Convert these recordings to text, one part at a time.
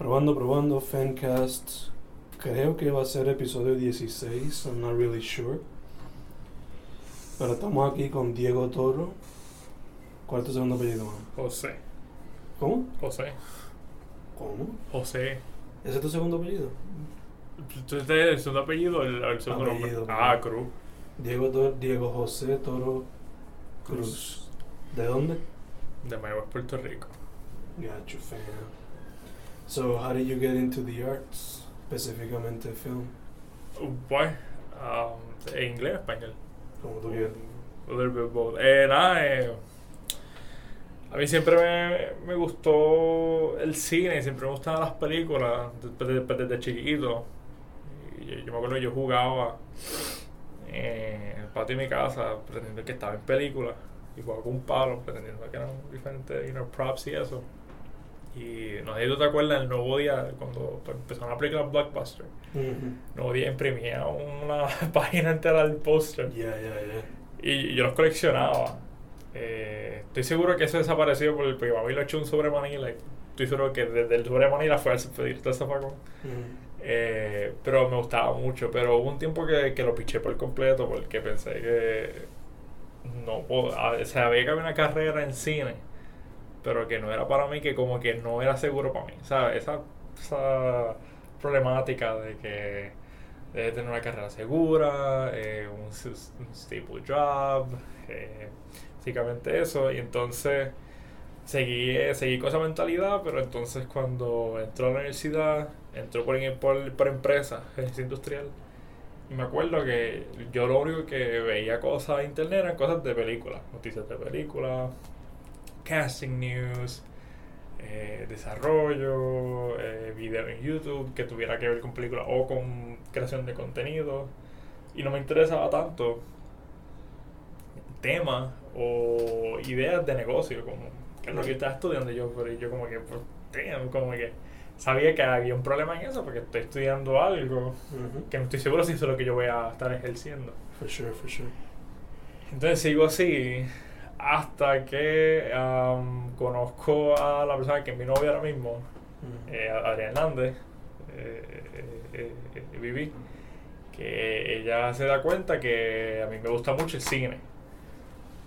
Probando, probando, Fancast. Creo que va a ser episodio 16, I'm not really sure. Pero estamos aquí con Diego Toro. ¿Cuál es tu segundo apellido, man? José. ¿Cómo? José. ¿Cómo? José. ¿Ese es tu segundo apellido? ¿Tú estás el segundo apellido o el, el segundo nombre? Apellido, Ah, apellido. Cruz. Diego, Toro- Diego José Toro Cruz. ¿De dónde? De Mayagüez, Puerto Rico. Got you, fam. So, how did you get into the arts? Specificamente film. Pues, um, en inglés español. Como tú quieras. A little bit both. Eh, nada, eh, a mí siempre me, me gustó el cine, siempre me gustaban las películas, desde, desde, desde chiquito. Yo, yo me acuerdo que yo jugaba eh, en el patio de mi casa, pretendiendo que estaba en películas, y jugaba con un palo, pretendiendo que eran diferentes you know, props y eso. Y no sé si tú te acuerdas, el nuevo día, cuando empezó una película Blockbuster, Mhm. nuevo día imprimía una página entera del póster. Yeah, yeah, yeah. Y yo los coleccionaba. Eh, estoy seguro que eso desapareció porque porque mami lo echó un sobre Manila. Estoy seguro que desde el sobre Manila fue al pedir todo zafacón. Mhm. Eh, pero me gustaba mucho. Pero hubo un tiempo que, que lo piché por completo porque pensé que no pod- a- sabía que había una carrera en cine, pero que no era para mí, que como que no era seguro para mí. ¿sabes? Esa, esa problemática de que debe tener una carrera segura, eh, un stable job, eh, básicamente eso. Y entonces seguí, eh, seguí con esa mentalidad, pero entonces cuando entró a la universidad, entró por, por, por empresa, gerencia industrial. Y me acuerdo que yo lo único que veía cosas en internet eran cosas de películas, noticias de películas, casting news, eh, desarrollo, eh, video en YouTube que tuviera que ver con películas o con creación de contenido. Y no me interesaba tanto temas o ideas de negocio, como que es lo que yo estaba estudiando yo, pero yo como que, pues, damn, como que sabía que había un problema en eso porque estoy estudiando algo Mhm. que no estoy seguro si eso es lo que yo voy a estar ejerciendo. For sure, for sure. Entonces sigo así hasta que um, conozco a la persona que es mi novia ahora mismo, Mhm. eh, Adriana Hernández, eh, eh, eh, Vivi, que ella se da cuenta que a mí me gusta mucho el cine.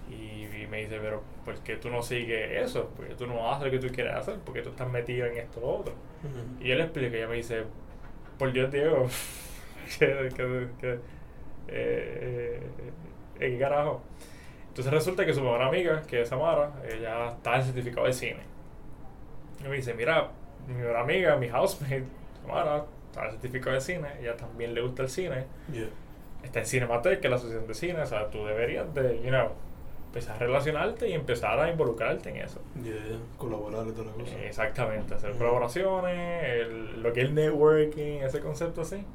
Y, y me dice, pero ¿por qué tú no sigues eso? ¿Por qué tú no haces lo que tú quieres hacer? ¿Por qué tú estás metido en esto o lo otro? Mhm. Y yo le explico, ella me dice, por Dios, Diego, que, que, que, eh, eh, ¿qué carajo? Entonces resulta que su mejor amiga, que es Samara, ella está en certificado de cine. Y me dice, mira, mi mejor amiga, mi housemate, Samara, está en certificado de cine, ella también le gusta el cine, Yeah. está en Cinematec, que es la asociación de cine, o sea, tú deberías de, you know, empezar a relacionarte y empezar a involucrarte en eso. Yeah. Colaborar y toda la cosa. Exactamente, hacer Ujú. colaboraciones, el- lo que es el networking, ese concepto así.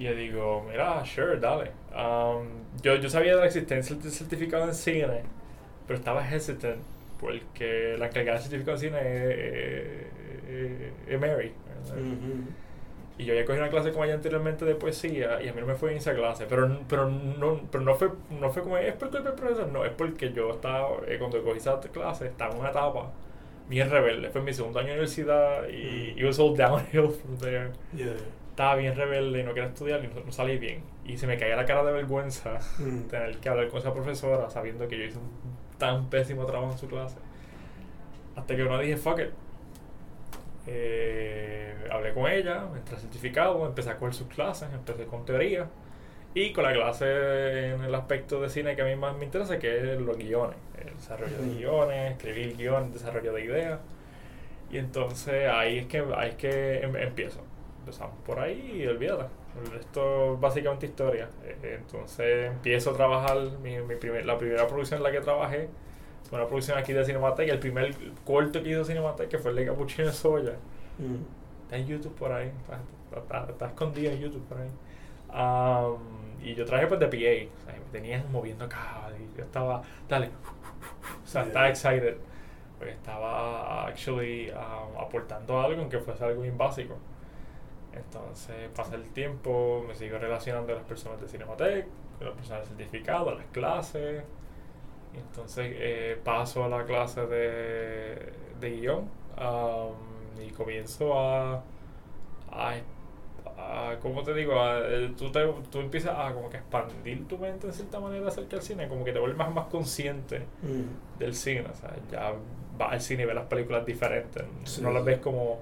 Y yo digo, mira, sure, dale. Um, yo, yo sabía de la existencia del certificado en cine, pero estaba hesitant porque la encargada del certificado en cine es, es- es Mary. Y yo había cogido una clase con ella anteriormente de poesía y a mí no me fue bien esa clase. Pero, pero, no, pero no, fue, no fue como, es por culpa del profesor, no, es porque yo estaba, eh, cuando cogí esa clase, estaba en una etapa bien rebelde. Fue mi segundo año de universidad y Mm. it was all downhill from there. Yeah. Estaba bien rebelde y no quería estudiar y no, no salí bien. Y se me caía la cara de vergüenza Mm. tener que hablar con esa profesora sabiendo que yo hice un tan pésimo trabajo en su clase. Hasta que uno dije, fuck it. Eh, hablé con ella, entré certificado, empecé a coger sus clases, empecé con teoría y con la clase en el aspecto de cine que a mí más me interesa, que es los guiones, el desarrollo de Ujú. guiones, escribir guiones, desarrollo de ideas. Y entonces ahí es que, ahí es que em- empiezo. Empezamos por ahí y olvídate. Esto es básicamente historia. Eh, Entonces empiezo a trabajar, mi, mi primer- la primera producción en la que trabajé fue una producción aquí de Cinematec, el primer corto que hizo Cinematec, que fue el de Capuchino de Soya. Mm. Está en YouTube por ahí, está, está- está- está escondido en YouTube por ahí. Am, y yo traje pues de PA, o sea, me tenían moviendo cables y yo estaba, dale, o sea, estaba Yeah. excited, porque estaba actually um, aportando algo, aunque fuese algo bien básico. Entonces pasa el tiempo, me sigo relacionando con las personas de Cinematec, con las personas del certificado, las clases. Entonces eh, paso a la clase de, de guion. um, y comienzo a, a, a ¿cómo te digo? A, eh, tú, te, tú empiezas a como que expandir tu mente de cierta manera acerca del cine, como que te vuelves más, más consciente Mm. del cine, o sea, ya vas al cine y ves las películas diferentes, Sí. no las ves como,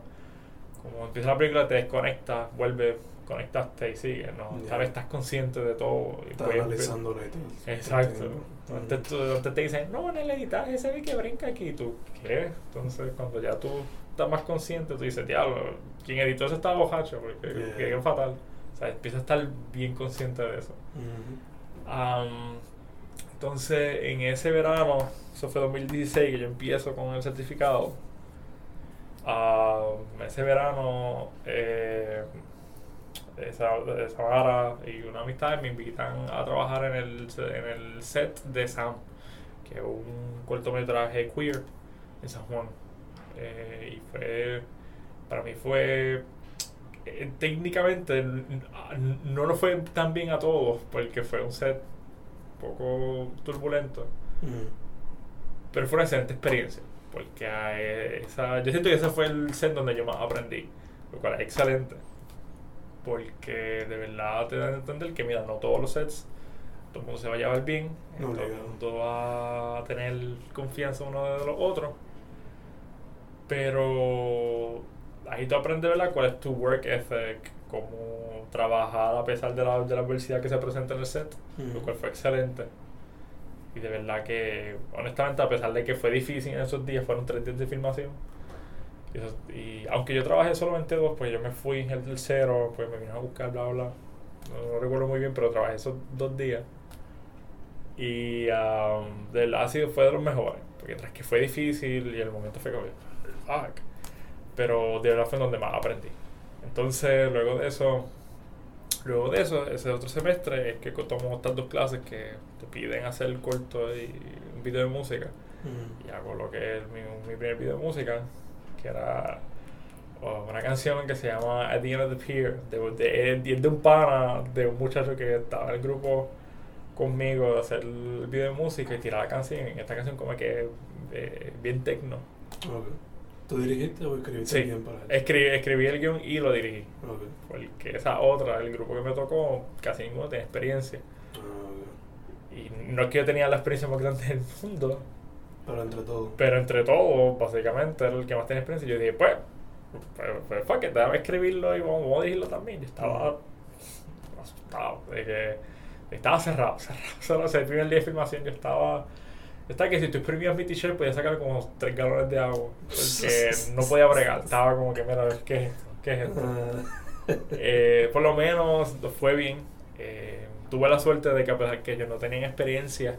como empieza la película, te desconectas, vuelves, conectaste y sigues, ¿no? Ya. Esta vez estás consciente de todo. y Estás y todo. Exacto. Mm. Antes, tú- antes te dicen, no, en el editaje se ve que brinca aquí. ¿Tú qué? Entonces, cuando ya tú estás más consciente, tú dices, diablo, quien editó eso estaba bojacho, porque Yeah. quedó fatal. O sea, empiezas a estar bien consciente de eso. Mm. Entonces, en ese verano, eso fue 2016, que yo empiezo con el certificado. Am, ese verano, eh, esa, Samara y una amistad me invitan a trabajar en el, en el set de Sam, que es un cortometraje queer en San Juan. Eh, y fue, para mí fue eh, técnicamente no nos fue tan bien a todos porque fue un set un poco turbulento Mm. pero fue una excelente experiencia porque eh, esa, yo siento que ese fue el set donde yo más aprendí lo cual es excelente porque de verdad te dan a entender que mira no todos los sets todo el mundo se va a llevar bien No, todo el mundo va a tener confianza uno de los otros pero ahí tú aprendes ¿verdad? cuál es tu work ethic, cómo trabajar a pesar de la, de la adversidad que se presenta en el set, Mm. lo cual fue excelente. Y de verdad que, honestamente, a pesar de que fue difícil en esos días, fueron tres días de filmación. Y, aunque yo trabajé solamente dos, pues yo me fui el tercero, pues me vino a buscar, bla, bla. No, no recuerdo muy bien, pero trabajé esos dos días. Y de verdad ha sido, fue de los mejores. Porque tras que fue difícil y el momento fue como, fuck. Pero de verdad fue donde más aprendí. Entonces, luego de eso, luego de eso, ese otro semestre es que tomo estas dos clases que te piden hacer corto y un video de música. Mm. Y hago lo que es mi, mi primer video de música, que era oh, una canción que se llama At the End of the Pier, de, de, de, de un pana, de un muchacho que estaba en el grupo conmigo de hacer el video de música y tirar la canción. Esta canción como que eh, bien tecno. Ok. ¿Tú dirigiste o escribiste Sí, bien para él? escribí, escribí el guion y lo dirigí. Ok. Porque esa otra, el grupo que me tocó, casi ninguno tenía experiencia. Ah, ok. Y no es que yo tenía la experiencia más grande del mundo, Pero entre todo. pero entre todos, básicamente, era el que más tenía experiencia. Y yo dije, pues, pues, pues fuck it, déjame escribirlo y vamos, vamos a dirigirlo también. Yo estaba asustado, de que estaba cerrado, cerrado, cerrado. O sea, el primer día de filmación yo estaba... Estaba que si tú exprimías mi t-shirt podía sacar como 3 galones de agua. Porque no podía bregar. Estaba como que, mira, ¿qué es esto? ¿Qué es esto? Ah. Eh, por lo menos fue bien. Eh, tuve la suerte de que a pesar que ellos no tenían experiencia,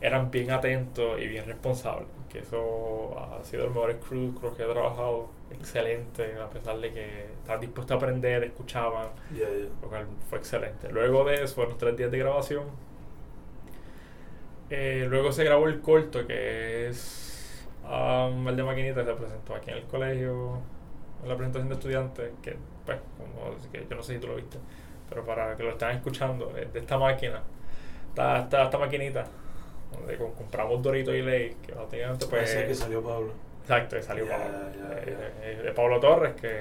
eran bien atentos y bien responsables. Que eso ha sido el mejor crew creo que he trabajado. Excelente, a pesar de que estaban dispuestos a aprender, escuchaban, Ya, ya. lo cual fue excelente. Luego de eso, fueron tres días de grabación. Eh, luego se grabó el corto, que es um, el de maquinita, se presentó aquí en el colegio, en la presentación de estudiantes, que pues, como, que yo no sé si tú lo viste, pero para que lo están escuchando, es de esta máquina, esta, esta, esta maquinita, donde com- compramos Dorito y Ley, que básicamente pues... Así que salió Pablo. Exacto, que salió Ya, Pablo. ya, Eh, ya. eh, de Pablo Torres, que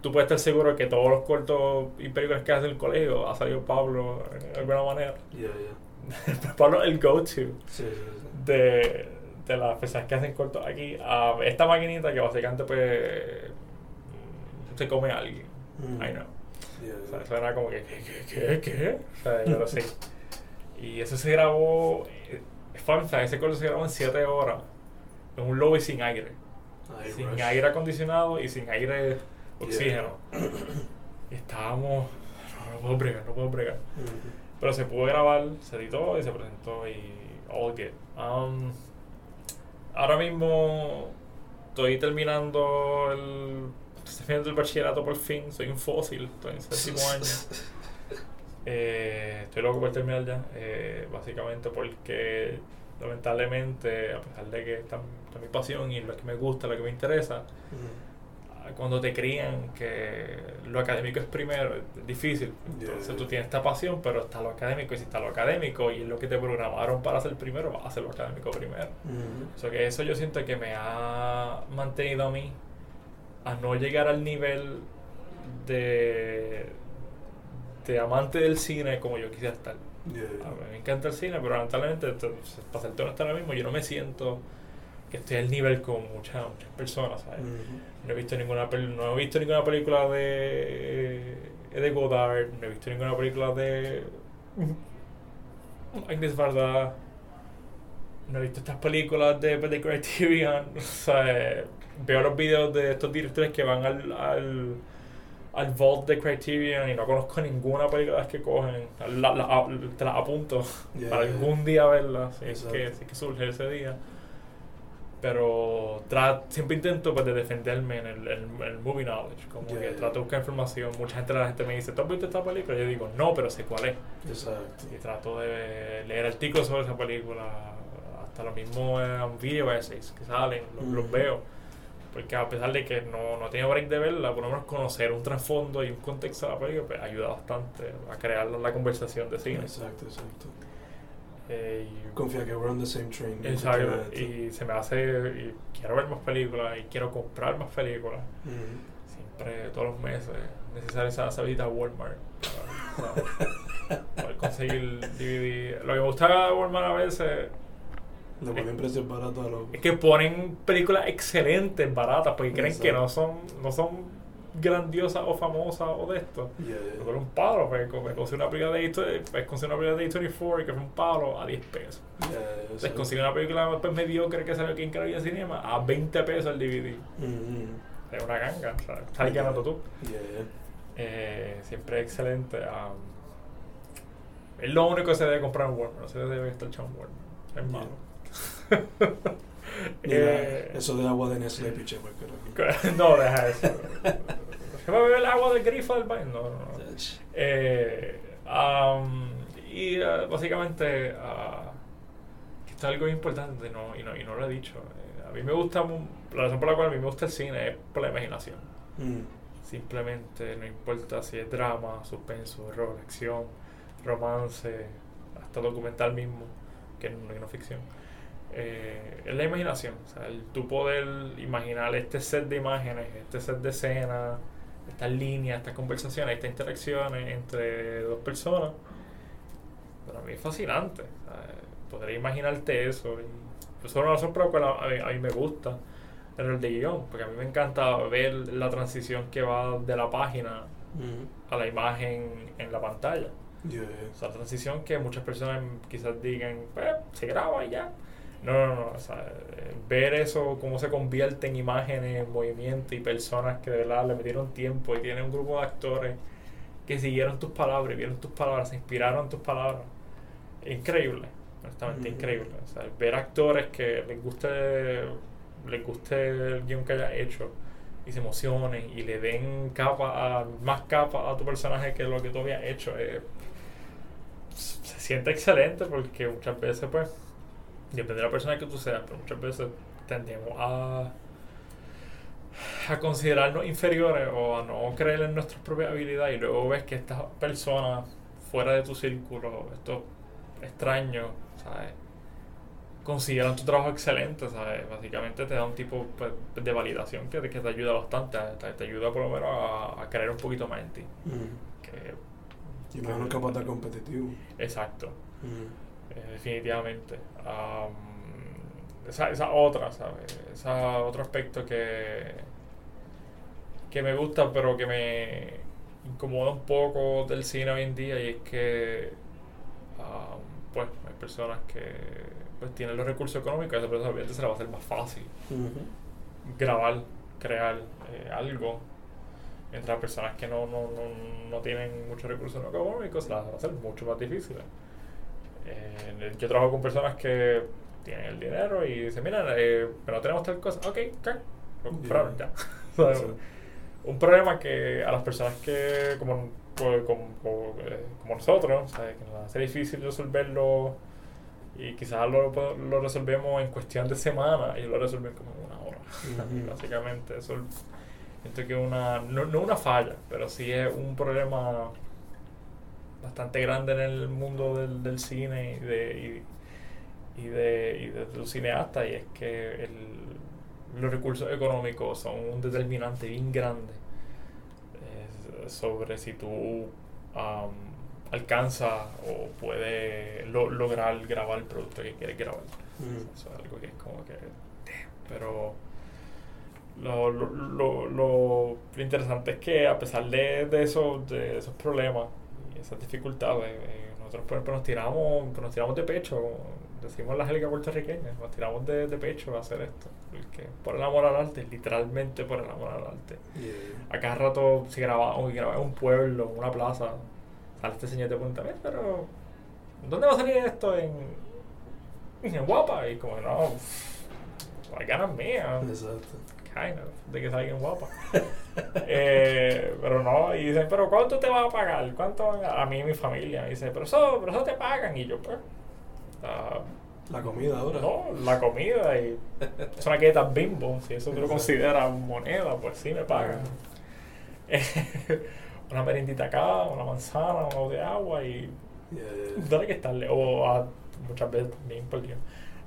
tú puedes estar seguro que todos los cortos y películas que hace el colegio ha salido Pablo de alguna manera. Ya, ya. Pablo el go-to Sí, de, de las personas que hacen cortos aquí. a esta maquinita que básicamente pues mm, se come a alguien. Mm. I know. Ya, O sea, suena como que, ¿qué, qué, qué, qué? O sea, yo lo sé. Y eso se grabó, eh, fun fact, ese corto se grabó en 7 horas, en un lobby sin aire. Ay, sin rush. aire acondicionado y sin aire oxígeno. Y estábamos, no, no puedo bregar, no puedo bregar. Mm. Pero se pudo grabar, se editó y se presentó y all good. Um, ahora mismo estoy terminando el, estoy terminando el bachillerato por fin, soy un fósil, estoy en séptimo año. Eh, estoy loco por terminar ya, eh, básicamente porque lamentablemente, a pesar de que esta, esta es mi pasión y lo que me gusta, lo que me interesa. Cuando te crían que lo académico es primero, es difícil. Entonces ya. tú tienes esta pasión, pero está lo académico. Y si está lo académico y es lo que te programaron para hacer primero, vas a hacer lo académico primero. Mm. O sea que eso yo siento que me ha mantenido a mí a no llegar al nivel de, de amante del cine como yo quisiera estar. Yeah. A mí me encanta el cine, pero lamentablemente, para ser honesto ahora mismo, yo no me siento que estoy al nivel con muchas, muchas personas, ¿sabes? Mhm. No he visto ninguna pel- no he visto ninguna película de de Godard, no he visto ninguna película de Agnes Varda, no he visto estas películas de, de Criterion, o sea, veo los videos de estos directores que van al, al, al vault de Criterion y no conozco ninguna película de las que cogen, la, la- te las apunto Yeah. para algún día verlas, si es que, si es que surge ese día. Pero siempre intento pues, de defenderme en el, en el movie knowledge. Como Yeah, que yeah. trato de buscar información. Mucha gente, la gente me dice, ¿tú has visto esta película? Yo digo, no, pero sé cuál es. Exacto. Y trato de leer artículos sobre esa película. Hasta los mismos video essays que salen, los, los Mm. veo. Porque a pesar de que no, no tenido break de verla, por lo menos conocer un trasfondo y un contexto de la película pues, ayuda bastante a crear la conversación de cine. Exacto, exacto. Eh, y- Confía que we're on the same train. Exacto, y se me hace, y quiero ver más películas y quiero comprar más películas. Mhm. Siempre, todos los meses, necesaria esa, esa visita a Walmart para, conseguir DVD. Lo que me gusta de Walmart a veces Le ponen precios baratos a los. es que ponen películas excelentes, baratas, porque creen que no son, no son grandiosas o famosas o de esto. Yeah, yeah. Pero un palo, pues, como me conseguí una película de A24 pues, conseguí una película de A24 que fue un palo a 10 pesos. Yeah, exacto. conseguí una película pues, mediocre que salió aquí en Carolina Cinema a 20 pesos el DVD. Mhm. Es una ganga, o sea, estás ganando tú. Eh, siempre excelente. um, es lo único que se debe comprar en Walmart, no se debe estar echado en Walmart. Es Yeah. malo. Mira, Eh, eso de agua de Nestlé, piche, pues, carajo. no, deja eso. ¿Se va a beber el agua del grifo del baño? No, no, no. Ach. Eh, um, y eh, básicamente, ah, que esto es algo importante no, y, no, y no lo he dicho. Eh, a mí me gusta, la razón por la cual a mí me gusta el cine es por la imaginación. Mm. Simplemente no importa si es drama, suspenso, horror, acción, romance, hasta documental mismo, que no es no ficción. Eh, es la imaginación, o sea, el tu poder imaginar este set de imágenes, este set de escenas, estas líneas, estas conversaciones, estas interacciones entre dos personas. Para mí es fascinante. Poder imaginarte eso. Y pues, eso es una razón por la cual a, a mí, a mí me gusta el rol de guion, porque a mí me encanta ver la transición que va de la página a la imagen en la pantalla. Yeah, O sea, transición que muchas personas quizás digan, pues, se graba y ya. No, no, no. O sea, ver eso, cómo se convierte en imágenes, en movimiento y personas que de verdad le metieron tiempo y tienen un grupo de actores que siguieron tus palabras, vieron tus palabras, se inspiraron en tus palabras. Increíble, honestamente increíble. O sea, ver actores que les guste, les guste el guion que haya hecho y se emocionen y le den capa a, más capa a tu personaje que lo que tú habías hecho. eh, se siente excelente porque muchas veces, pues, depende de la persona que tú seas, pero muchas veces tendemos a, a considerarnos inferiores o a no creer en nuestras propias habilidades y luego ves que estas personas fuera de tu círculo, estos extraños, ¿sabes? consideran tu trabajo excelente, ¿sabes? Básicamente te da un tipo pues, de validación que, que te ayuda bastante, te, te ayuda por lo menos a, a creer un poquito más en ti. Mm. Que, Y más no capaz de competitivo. exacto. Mm. Eh, definitivamente. Am, esa, esa otra, ¿sabes? Esa otro aspecto que, que me gusta, pero que me incomoda un poco del cine hoy en día, y es que, am, pues, hay personas que pues, tienen los recursos económicos, y a esa persona obviamente se le va a hacer más fácil grabar, crear eh, algo. Entre las personas que no, no, no, no tienen muchos recursos económicos, se las va a hacer mucho más difíciles. Eh, yo trabajo con personas que tienen el dinero y dicen, mira, eh, pero tenemos tal cosa. Ok, ok, lo compraron ya. ¿Sabes? Sí. Un problema que a las personas que, como, como, como, eh, como nosotros, ¿sabes? que nos hace difícil resolverlo y quizás lo, lo resolvemos en cuestión de semana y lo resuelven como en una hora. Ujú. Básicamente, eso siento que una, no, no una falla, pero sí es un problema bastante grande en el mundo del, del cine y de, y, y de, y de los cineastas, y es que el, los recursos económicos son un determinante bien grande eh, sobre si tú am, alcanzas o puedes lo- lograr grabar el producto que quieres grabar. Mm. Eso es algo que es como que. Pero. Lo, lo, lo, lo- interesante es que a pesar de, de, esos, de esos problemas esas dificultades, nosotros por ejemplo nos tiramos, nos tiramos de pecho, decimos la gélica puertorriqueña, nos tiramos de, de pecho a hacer esto. Porque por el amor al arte, literalmente por el amor al arte. Yeah. A cada rato o grababa en un pueblo, una plaza, sale este señor de "Mira, pero ¿dónde va a salir esto? En, en Guapa. Y como, no, pff, la ganas mías, Exacto. De que salga en Guapa. eh, pero no, y dicen, pero ¿cuánto te va a pagar? ¿Cuánto? A mí y mi familia. Y dicen, pero eso, pero eso te pagan. Y yo, pues, ah, La comida ahora. no, la comida y es una galleta bimbo, si eso tú lo consideras moneda, pues sí me pagan. una merindita acá, una manzana, una de agua y Yeah, yeah. dale que estarle. O a- muchas veces bien perdido.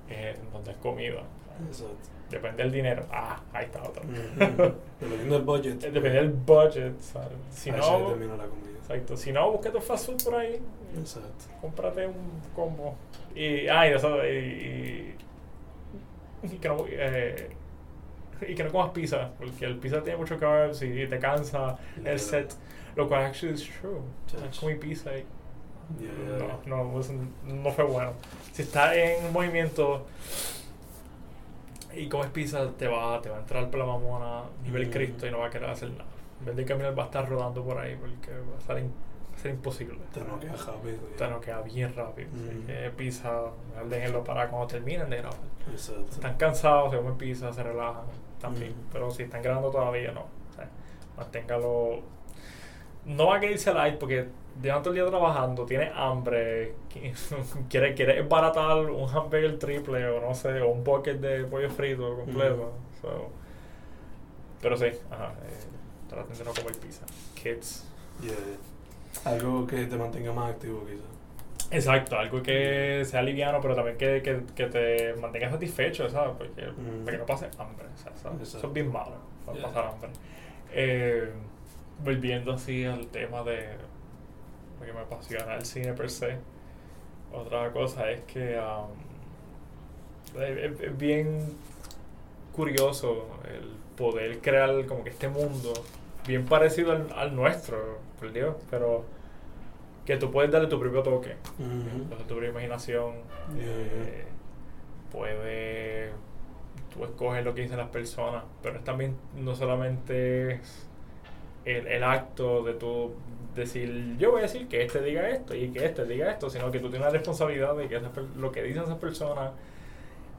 Eh, donde es comida. Exacto. Depende del dinero. Ah, ahí está otra. Ujú. Dependiendo del budget. Eh, Depende del budget. ¿sabes? Si ahí no, determina la comida. exacto. Si no, búsquete un fast food por ahí. Exacto. cómprate un combo. Y, ah, y, eso, y, y, y que no, eh, y que no comas pizza, porque el pizza tiene mucho carbs y te cansa Yeah. el set, lo cual actually is true. Chach. Comí pizza y Yeah. no, no, no fue bueno. Si estás en movimiento y comes pizza, te va, te va a entrar por la mamona nivel Mm. Cristo y no va a querer hacer nada. En vez de caminar va a estar rodando por ahí porque va a ser, in- va a ser imposible. Te noquea rápido. Te no queda bien rápido. Así Mm. que pizza, déjenlo para cuando terminen de grabar. Exacto. Están cansados, se comen pizza, se relajan también. Mm. Pero si están grabando todavía, no. O sea, manténgalo. No va a irse light porque llevan todo el día trabajando, tiene hambre, qui- quiere, quiere embaratar un hamburger triple o no sé, o un bucket de pollo frito completo. So, pero sí, ajá, eh, traten de no comer pizza. Kids. Yeah, yeah. Algo que te mantenga más activo, quizás. Exacto, algo que sea liviano, pero también que, que, que te mantenga satisfecho, ¿sabes? Porque, Mm. para que no pase hambre, ¿sabes? Eso es bien malo, Yeah. pasar hambre. Eh, volviendo así al tema de lo que me apasiona el cine per se, otra cosa es que um, es, bien curioso el poder crear como que este mundo bien parecido al, al nuestro, por Dios, pero que tú puedes darle tu propio toque, entonces tu propia imaginación, Yeah, eh, puede, tú escoges lo que dicen las personas, pero es también no solamente es el, el acto de tú decir, yo voy a decir que este diga esto y que este diga esto, sino que tú tienes la responsabilidad de que lo que dicen esas personas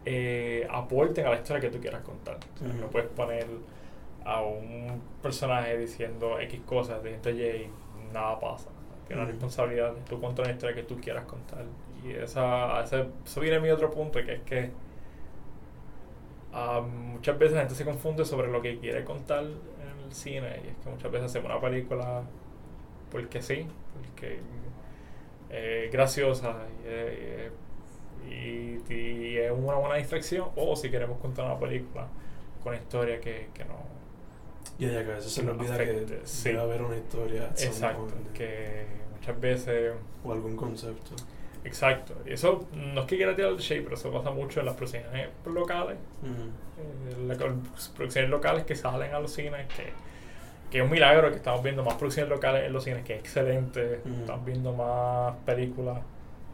eh, aporten a la historia que tú quieras contar. O sea, Ujú. No puedes poner a un personaje diciendo X cosas, diciendo Y, y nada pasa. Tienes la Ujú. responsabilidad de tú contar la historia que tú quieras contar. Y esa, ese, eso viene a mi otro punto, que es que ah, muchas veces la gente se confunde sobre lo que quiere contar el cine. Y es que muchas veces hacemos una película porque sí, porque es graciosa y, es- y- y es una buena distracción. O si queremos contar una película con historia que, que no. Ya, que a veces se Que le no olvida afecte, que sí. debe haber una historia. Exacto, que muchas veces. O algún concepto. Exacto, y eso no es que quiera tirar el shade, pero eso pasa mucho en las producciones locales. Ujú. eh, la- las producciones locales que salen a los cines, que, que es un milagro que estamos viendo más producciones locales en los cines, que es excelente. Ujú. Estamos viendo más películas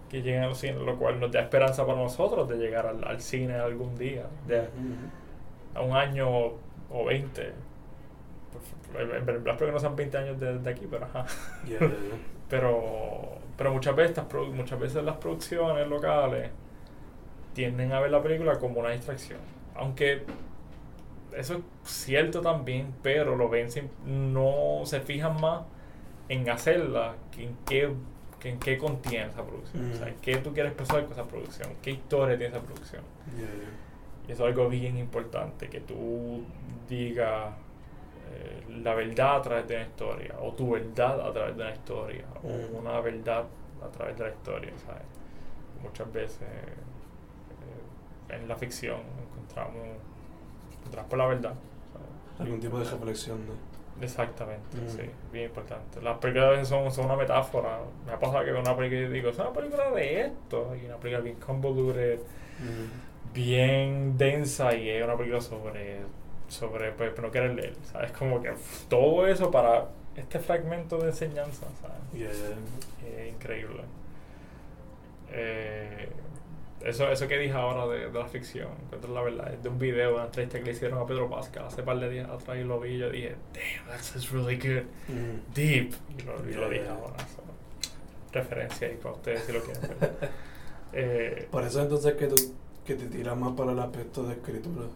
que llegan a los cines, lo cual nos da esperanza para nosotros de llegar al, al cine algún día, de Ujú. a un año o 20. Por- En en verdad espero que no sean 20 años de, de aquí, pero ajá. Ya, ya, ya. Pero, pero muchas veces, muchas veces las producciones locales tienden a ver la película como una distracción. Aunque eso es cierto también, pero lo ven no se fijan más en hacerla que en qué, que en qué contiene esa producción. O sea, Mm. qué tú quieres expresar con esa producción, qué historia tiene esa producción. Ya, ya. Y eso es algo bien importante, que tú digas la verdad a través de una historia, o tu verdad a través de una historia, Mm. o una verdad a través de la historia, ¿sabes? Muchas veces eh, en la ficción encontramos encontrarás por la verdad. Algún tipo de reflexión de... Exactamente, Mm. sí, bien importante. Las películas a veces son, son una metáfora. Me ha pasado que veo una película y digo, es una película de esto, y una película bien convoluted, Mm. bien densa, y es una película sobre, sobre pues, no querer leer, ¿sabes? Como que todo eso para este fragmento de enseñanza, ¿sabes? Yeah, yeah. Es increíble. Eh, eso, eso que dije ahora de, de la ficción, encuentro la verdad, es de un video, de una entrevista que le hicieron a Pedro Pascal hace par de días atrás y lo vi y yo dije, damn, that's really good, Mm. deep. Y lo, y lo dije ahora. so, referencia ahí para ustedes si lo quieren ver. Eh, Por eso entonces que, tú, que te tiras más para el aspecto de escritura.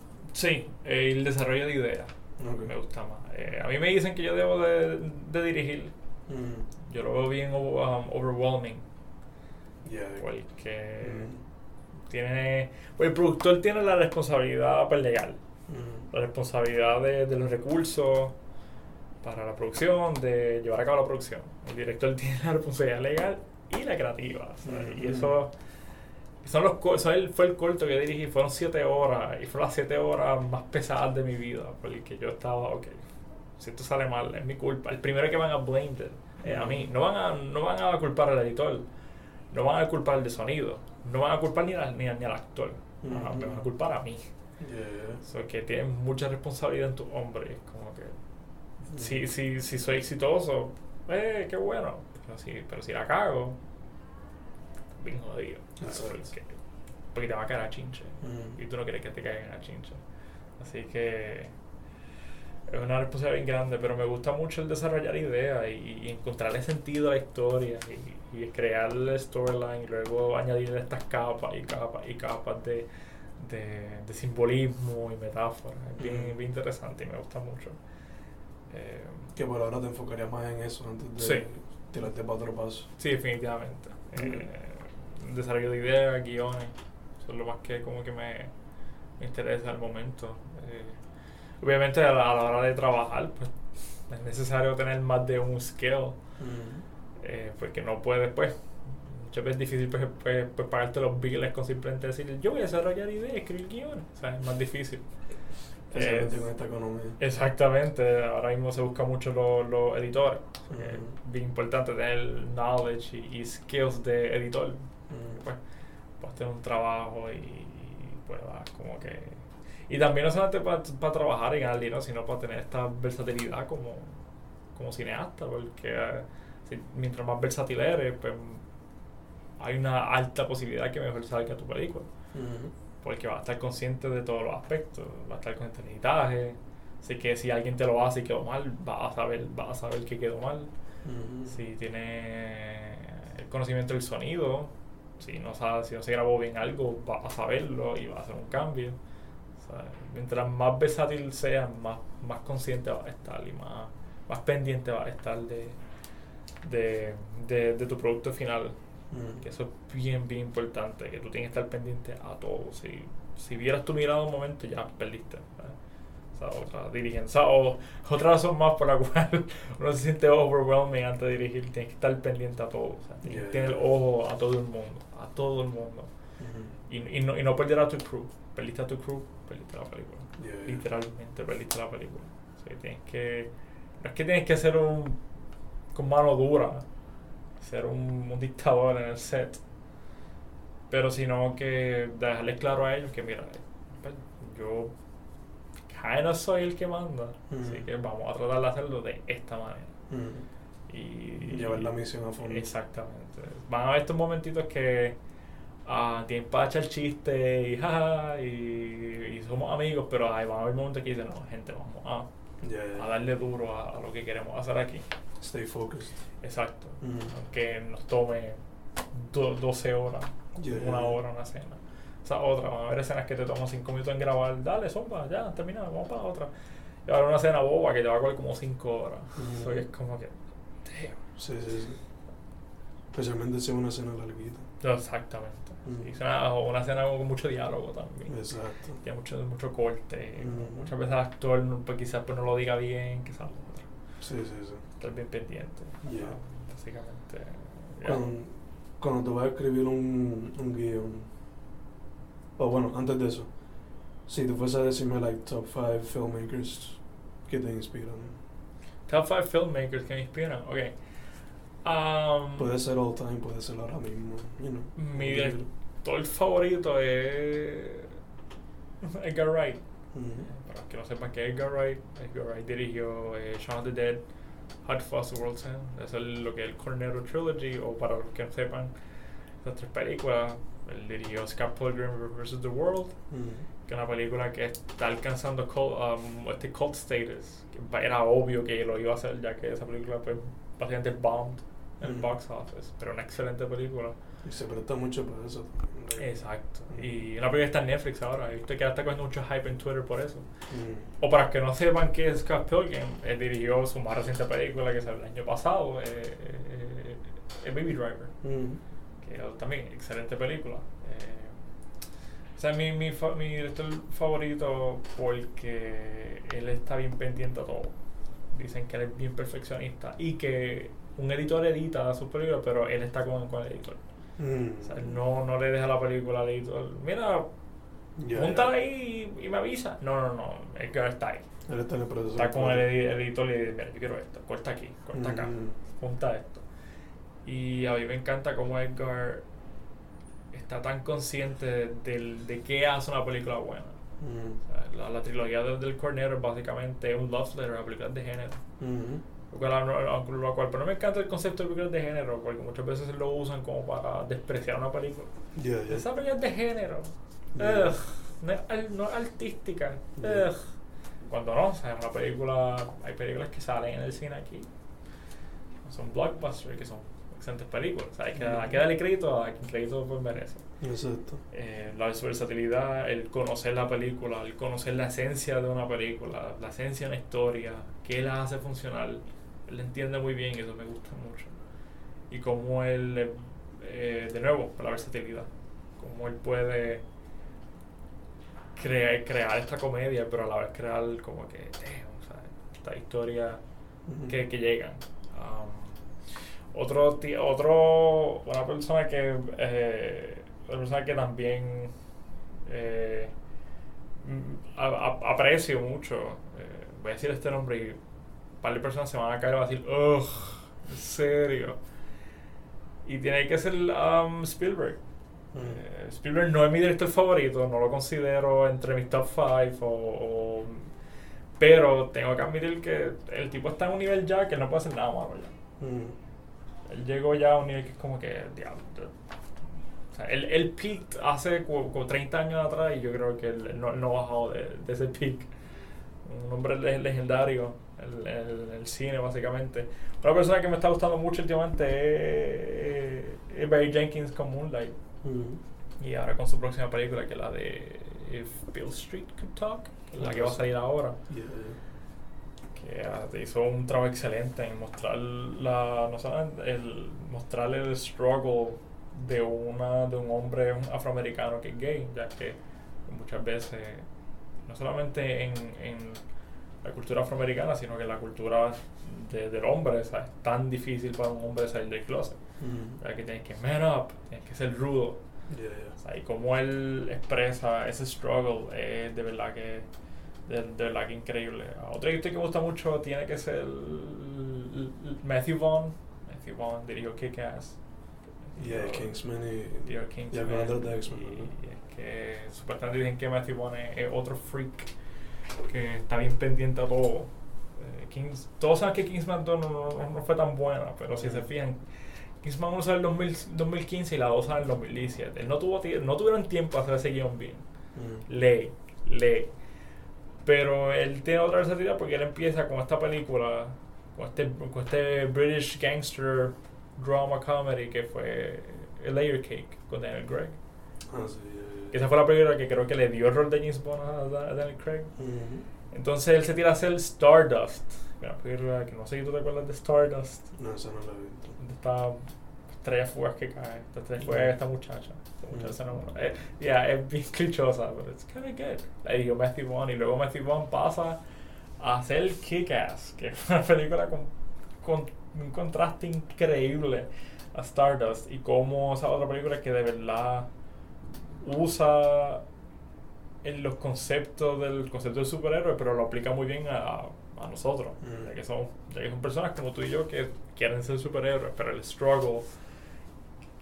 Sí, el desarrollo de ideas Ok. me gusta más. Eh, a mí me dicen que yo debo de, de dirigir. Mm. Yo lo veo bien um, overwhelming. Yeah. Porque Mm. tiene. pues el productor tiene la responsabilidad pues, legal. Mm. La responsabilidad de, de los recursos para la producción, de llevar a cabo la producción. El director tiene la responsabilidad legal y la creativa. Y eso. Son los, co- eso el- fue el corto que dirigí, fueron siete horas y fueron las siete horas más pesadas de mi vida porque yo estaba, ok, si esto sale mal, es mi culpa. El primero que van a blame eh, a mí, no van a, no van a culpar al editor, no van a culpar al de sonido, no van a culpar ni, al- ni, al- ni al actor, me van a culpar a mí. Yeah. So, que tienes mucha responsabilidad en tu hombre. Es como que si, si, si soy exitoso, eh, qué bueno. Pero si, pero si la cago, bien jodido. Porque, porque te va a caer a chinche. Mm. Y tú no quieres que te caigan a chinche. Así que es una responsabilidad bien grande, pero me gusta mucho el desarrollar ideas y, y encontrarle sentido a la historia y, y crear el storyline y luego añadirle estas capas y capas y capas de, de, de simbolismo y metáforas. Es bien, Ujú. bien interesante y me gusta mucho. Eh, Que por ahora te enfocarías más en eso antes de Sí. tirarte para otro paso. sí, definitivamente. Ujú. Eh, desarrollo de ideas, guiones, eso es lo más que como que me, me interesa al momento. Eh, obviamente a la, a la hora de trabajar, pues es necesario tener más de un skill, eh, porque no puedes, pues, muchas veces es difícil pues, pues, pues, pagarte los billes con simplemente decir, yo voy a desarrollar ideas, escribir guiones, o sea, es más difícil. Eh, con esta economía. Exactamente, ahora mismo se busca mucho los, los editores. Es bien importante tener knowledge y, y skills de editor. Mm. Pues, vas a tener un trabajo y, pues vas como que... Y también no solamente para trabajar y ganar dinero, sino para tener esta versatilidad como, como cineasta, porque eh, si- mientras más versátil eres, pues hay una alta posibilidad que mejor salga tu película porque vas a estar consciente de todos los aspectos, vas a estar consciente del editaje, así que si alguien te lo hace y quedó mal, vas a saber, vas a saber que quedó mal. Si tiene el conocimiento del sonido, si no sabe, si no se grabó bien algo, vas a saberlo y vas a hacer un cambio. Mientras más versátil seas, más, más consciente vas a estar y más, más pendiente vas a estar de, de, de, de tu producto final. Mm. Que eso es bien, bien importante, que tú tienes que estar pendiente a todo. Si, si vieras tu mirada un momento, ya perdiste. Sea, otra dirigencia. O otra razón más por la cual uno se siente overwhelming antes de dirigir, tienes que estar pendiente a todo. O sea, tienes que Yeah. tener ojo a todo el mundo, a todo el mundo. Y, y, no, y no perder a tu crew. Perdiste a tu crew, perdiste la película. Yeah, yeah. Literalmente perdiste la película. O sea, tienes que. No es que tienes que ser un. con mano dura, ser un, un dictador en el set. Pero sino que dejarles claro a ellos que, mira, pues, yo kinda soy el que manda. Así Ujú. que vamos a tratar de hacerlo de esta manera. Mm. Y, Llevar la misión a fondo. Exactamente. Van a haber estos momentitos que ah, tienen para echar chiste y jaja, y, y somos amigos, pero ahí van a haber momentos que dicen, no, gente, vamos a, Yeah, yeah. a darle duro a, a lo que queremos hacer aquí. Stay focused. Exacto. Mm. Aunque nos tome do- 12 horas, Yeah. una hora, una escena. Sea, otra, van a haber escenas que te toman 5 minutos en grabar, dale, zumba, ya, terminamos, vamos para otra. Y va a haber una escena boba que te va a coger como 5 horas. Mm. So, es como que, damn. Sí, sí, sí. Especialmente si es una escena larguita. Exactamente. Mm. Y una, o una escena con mucho diálogo también. Exacto. Tiene mucho, mucho corte. Mm. Muchas veces el actor pues, quizás pues, no lo diga bien, quizás otra. Sí, sí, sí. Estar bien pendiente. Yeah. Ah, Básicamente. ya. Cuando, cuando tú vas a escribir un, un guion, o bueno, antes de eso, Si tú fuese a decirme, like, top 5 filmmakers que te inspiran. Top 5 filmmakers que me inspiran. Ok. Um, Puede ser all time, puede ser ahora mismo, you know. mi director favorito es Edgar Wright. Ujú. Para los que no sepan qué es Edgar Wright, Edgar Wright dirigió eh, Shaun of the Dead, Hot Fuzz, World's End. Eso es lo que es el Cornetto Trilogy, o para los que no sepan, esas tres películas. Él dirigió Scott Pilgrim vs. The World, Ujú. que es una película que está alcanzando cult, um, este cult status. Que era obvio que lo iba a hacer, ya que esa película pues, básicamente bombed en el Ujú. box office. Pero una excelente película. Y se presta mucho para eso. Exacto. Ujú. Y una película está en Netflix ahora. He visto que está cogiendo mucho hype en Twitter por eso. O para que no sepan qué es Scott Pilgrim, él dirigió su más reciente película que salió el año pasado, eh, eh, eh, Baby Driver. Que es también excelente película. Eh, o sea, mi, mi, fa- mi director favorito porque él está bien pendiente a todo. Dicen que él es bien perfeccionista y que un editor edita sus películas, pero él está con, con el editor. O sea, él no, no le deja la película al editor. Mira, ya. ahí y, y me avisa. No, no, no. Edgar está ahí. Él está en el proceso. Está con el, edi- el editor y dice, mira, yo quiero esto. Corta aquí, corta acá. Ujú. Junta esto. Y a mí me encanta cómo Edgar está tan consciente del, de qué hace una película buena. Ujú. O sea, la, la trilogía del, del Cornetto es básicamente un love letter a películas de género. Ujú. Lo cual, lo cual- pero no me encanta el concepto de películas de género, porque muchas veces lo usan como para despreciar una película. Esa película es de género. Yeah. Ugh, no, es, no es artística. Ugh. Cuando no, o sea, una película, hay películas que salen en el cine aquí. Son blockbusters, que son excelentes películas. O sea, hay, que, hay que darle crédito a quien crédito pues merece. Exacto. Eh, la versatilidad, el conocer la película, el conocer la esencia de una película, la esencia de una historia, qué la hace funcionar. Él la entiende muy bien y eso me gusta mucho. Y cómo él, eh, de nuevo, la versatilidad, cómo él puede crear, crear esta comedia, pero a la vez crear como que, damn, o sea, esta historia Ujú. que, que llegan. Um, otro, otro, una persona que, eh, una persona que también eh, mm, a- a- aprecio mucho, eh, voy a decir este nombre y un par de personas se van a caer y van a decir, ugh, en serio. Y tiene que ser um, Spielberg. Ujú. Eh, Spielberg no es mi director favorito, no lo considero entre mis top 5 o, o- pero tengo que admitir que el tipo está en un nivel ya que no puede hacer nada malo ya. Ujú. Él llegó ya a un nivel que es como que, diablo. O sea, él, él peaked hace como, como 30 años atrás y yo creo que él, no, no ha bajado de, de ese peak. Un hombre le- legendario en el, el cine, básicamente. Una persona que me está gustando mucho últimamente es, es Barry Jenkins con Moonlight. Y ahora con su próxima película, que es la de If Bill Street Could Talk, que es la que va a salir ahora. Que ah, hizo un trabajo excelente en mostrar la, no solamente el mostrarle el struggle de una de un hombre afroamericano que es gay, ya que muchas veces no solamente en, en la cultura afroamericana, sino que en la cultura de- del hombre, sea, es tan difícil para un hombre salir del closet. Ujú. Ya que tienes que man up, tienes que ser rudo. Ya, ya. O sea, y cómo él expresa ese struggle es de verdad que de, de verdad que increíble. Otro director que me gusta mucho tiene que ser Matthew Vaughn. Matthew Vaughn dirigió Kick-Ass. Yeah, Kingsman y. Y Kingsman. de X-Men. Y, y es que supuestamente dicen que Matthew Vaughn es, es otro freak que está bien pendiente a todo. Eh, Kings, todos saben que Kingsman 2 no, no- no fue tan buena, pero si se fijan, Kingsman 1 sale en 2000 2015 y la 2 sale en 2017. Él no, tuvo, no tuvieron tiempo a hacer ese guion bien. Ujú. Ley, ley. Pero él tiene otra versatilidad porque él empieza con esta película, con este, con este British gangster drama comedy que fue A Layer Cake con Daniel Craig. Ah, sí, ya. esa fue la película que creo que le dio el rol de James Bond a, Daniel Craig. Entonces él se tira a hacer Stardust. Una película que no sé si tú te acuerdas de Stardust. No, esa no la he visto. Esta estrella fugaz que cae. Esta estrella fugaz de esta muchacha. Esta muchacha se enamora. Eh, yeah, es bien clichosa, pero it's kind of good. La dirigió Matthew Vaughn y luego Matthew Vaughn pasa a hacer Kick-Ass, que es una película con, con un contraste increíble a Stardust y como esa otra película que de verdad usa en los conceptos del concepto del superhéroe, pero lo aplica muy bien a, a nosotros, Mm. ya, que son, ya que son personas como tú y yo que quieren ser superhéroes, pero el struggle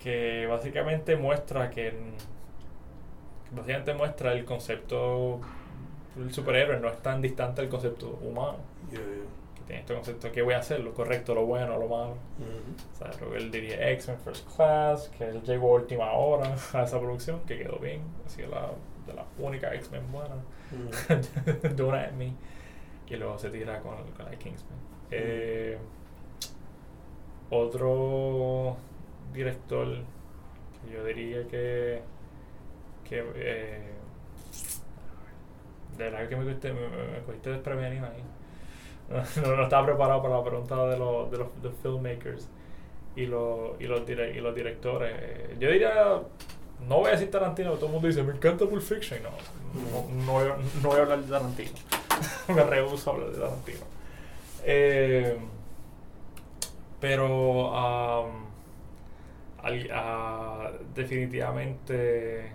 que básicamente muestra que que básicamente muestra el concepto del superhéroe no es tan distante del concepto humano Yeah, yeah. que tiene este concepto que voy a hacer lo correcto lo bueno lo malo Mhm. o sea, creo que él diría X-Men First Class, que él llegó a última hora a esa producción, que quedó bien, así la, de la única X-Men buena, Mhm. Don't At Me, y luego se tira con, con la Kingsman. Eh, otro director yo diría que, que eh, de verdad que me cogiste, me, desprevenido ahí. No, no estaba preparado para la pregunta de los, de los, filmmakers y los, y, los y los directores. Eh, Yo diría, no voy a decir Tarantino, todo el mundo dice, me encanta Pulp Fiction. No, no, no, voy, a- hablar de Tarantino. me rehuso a hablar de Tarantino. Eh, pero um, al- definitivamente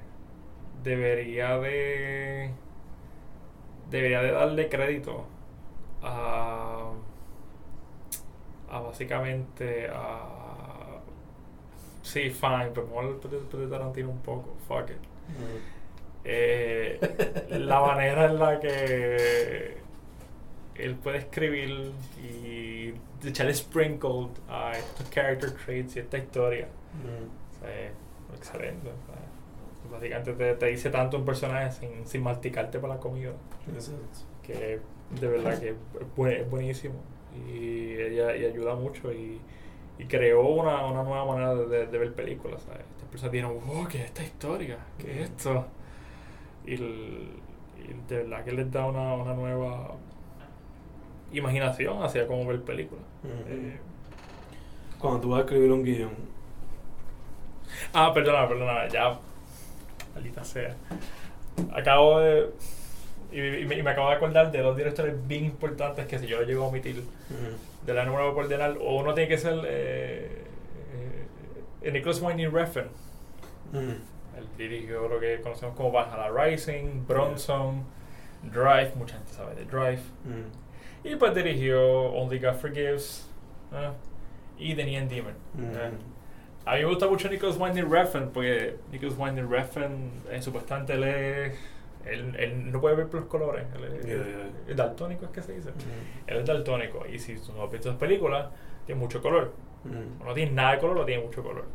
debería de debería de darle crédito a, a básicamente a sí fine pero vamos a de, Tarantino un poco fuck it. Eh, la manera en la que él puede escribir y echarle sprinkle a estos character traits y esta historia Es excelente sea, básicamente te, te dice tanto un personaje sin, sin masticarte para la comida Exacto. que de verdad que es, buen- es buenísimo y ella y ayuda mucho y, y creó una, una nueva manera de, de- ver películas ¿sabes? estas personas dijeron wow ¿qué es esta historia? ¿qué es esto? y, el- y de verdad que les da una, una nueva imaginación hacia cómo ver películas Ujú. Eh, Cuando tú vas a escribir un guion, ah perdona perdona ya maldita sea acabo de y, y me, y me acabo de acordar de dos directores bien importantes que si yo lo llego a omitir Mhm. de la número por o uno tiene que ser eh, eh, Nicholas Winding Refn. Mhm. Él dirigió lo que conocemos como Valhalla Rising, Bronson, Drive, mucha gente sabe de Drive. Y pues dirigió Only God Forgives ¿eh? y The Neon Demon. A mí me gusta mucho Nicholas Winding Refn porque Nicholas Winding Refn eh, supuestamente él es... Él, él no puede ver los colores. Él es, Yeah, yeah. es daltónico, es que se dice. Mhm. Él es daltónico y si tú no has visto las películas, tiene mucho color. O no tiene nada de color o tiene mucho color.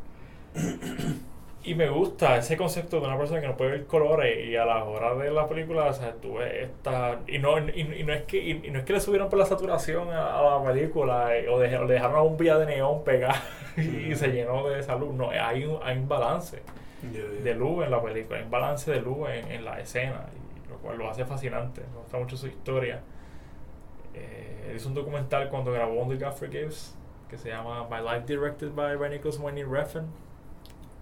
Y me gusta ese concepto de una persona que no puede ver colores y a la hora de la película, o sea, tú ves esta... Y no, y, y no es que, y, no es que le subieron por la saturación a, a la película eh, o, o le dejaron una bombilla de neón pegada y se llenó de esa luz. No, hay un, hay un balance Yeah, yeah. de luz en la película, hay un balance de luz en, en la escena, lo cual lo hace fascinante. Me gusta mucho su historia. Eh, hizo un documental cuando grabó Only God Forgives que se llama My Life Directed by Nicholas Winding Refn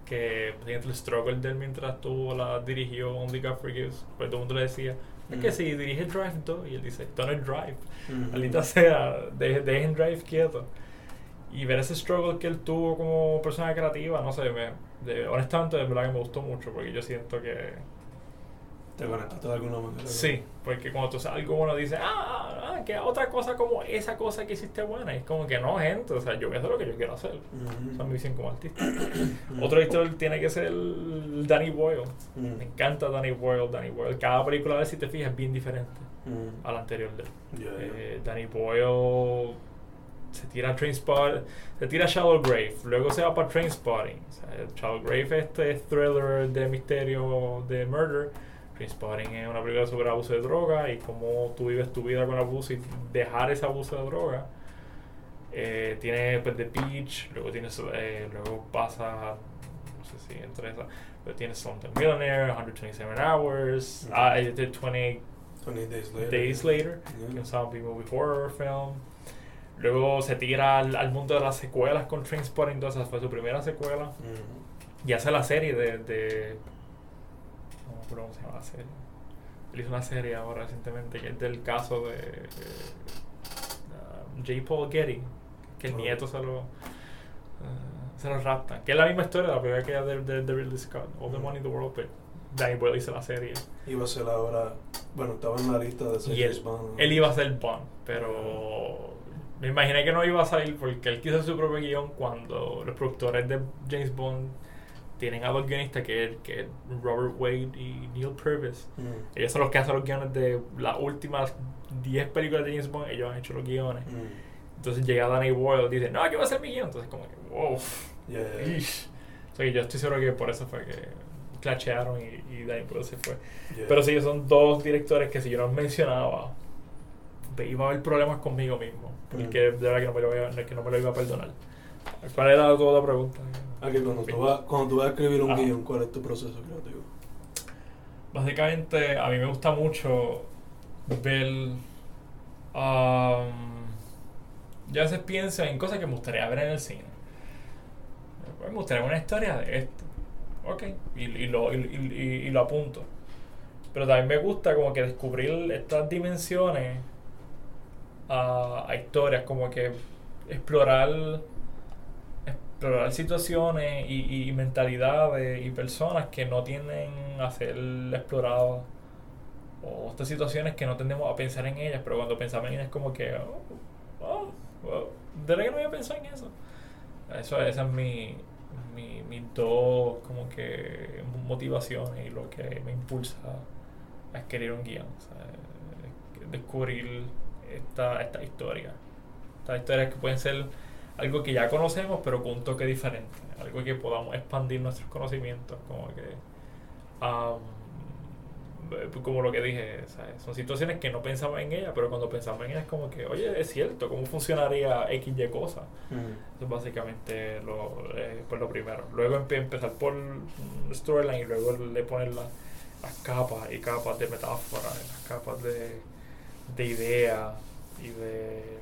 que el struggle de él mientras tú la dirigió Only God Forgives pues todo el mundo le decía es que Mm. si dirige Drive 2 y él dice don't Drive Mhm. maldita sea de- dejen Drive quieto y ver ese struggle que él tuvo como persona creativa no sé me, de- honestamente de verdad que me gustó mucho porque yo siento que Te conectaste de alguna manera. Sí, porque cuando tú haces algo bueno dices, ah, ah, que otra cosa como esa cosa que hiciste buena. Y es como que no, gente, o sea, yo voy a hacer lo que yo quiero hacer. Mhm. Esa es mi visión como artista. Otro director tiene que ser el Danny Boyle. Me encanta Danny Boyle, Danny Boyle. Cada película de él, si te fijas, es bien diferente a la anterior de él. Yeah, yeah. Danny Boyle se tira a Trainspot, se tira a Shallow Grave, luego se va para Trainspotting. O sea, Shallow Grave este es thriller de misterio de murder. Trainspotting es una película sobre abuso de droga y cómo tú vives tu vida con abuso y dejar ese abuso de droga. Eh, tiene pues, The Beach, luego tienes eh, luego pasa no sé si entre esa, pero tienes Slumdog Millionaire, 127 Hours, Ujú. ah, eh, The 28 20 Days Later. Days Later, Yeah. que es un movie horror film. Luego se tira al, al mundo de las secuelas con Trainspotting 2, esa fue su primera secuela. Mhm. Y hace la serie de. de no cómo se llama la serie. Él hizo una serie ahora recientemente que es del caso de. eh, um, J. Paul Getty, que el Oh. nieto se lo. eh, se lo raptan. Que es la misma historia de la primera que era de, de, de Ridley Scott. All the Mm. money in the world, but Danny Boyle hizo la serie. Iba a ser ahora. Bueno, estaba en la lista de Y series él, Bond. él iba a ser Bond, pero me imaginé que no iba a salir porque él quiso su propio guion cuando los productores de James Bond tienen a dos guionistas que es, que es Robert Wade y Neil Purvis. Mm, Ellos son los que hacen los guiones de las últimas 10 películas de James Bond, ellos han hecho los guiones. mm. Entonces llega Danny Boyle y dice, no, aquí va a ser mi guion. Entonces como que, wow. Yeah, yeah. O sea, que yo estoy seguro que por eso fue que clachearon y, y Danny Boyle se fue. yeah. Pero sí, son dos directores que si yo no mencionaba, iba a haber problemas conmigo mismo. Porque Mm. de verdad que no me lo, iba, que no me lo iba a perdonar. ¿Cuál era tu otra pregunta? Ah, que cuando tú, vas, cuando tú vas a escribir un Ah. guion, ¿cuál es tu proceso creativo? Básicamente, a mí me gusta mucho ver. um, yo a veces pienso en cosas que me gustaría ver en el cine. Pues me gustaría una historia de esto. Ok, y, y lo, y, y- y lo apunto. Pero también me gusta como que descubrir estas dimensiones a, a historias, como que explorar explorar situaciones y, y mentalidades y personas que no tienden a ser exploradas o estas situaciones que no tendemos a pensar en ellas, pero cuando pensamos en ellas es como que, oh, oh, oh, ¿de verdad que no había pensado en eso? Eso esa es mi, mi, mis dos como que motivaciones y lo que me impulsa a escribir un guion, o sea, descubrir esta, esta historia. Estas historias que pueden ser algo que ya conocemos, pero con un toque diferente. Algo que podamos expandir nuestros conocimientos, como que. eh, como lo que dije, ¿sabes? son situaciones que no pensamos en ellas, pero cuando pensamos en ellas, es como que, oye, es cierto, ¿cómo funcionaría X y cosa? Mm, Eso es básicamente lo, eh, pues lo primero. Luego empe- empezar por storyline y luego le poner la- las capas y capas de metáfora, y las capas de, de idea y de-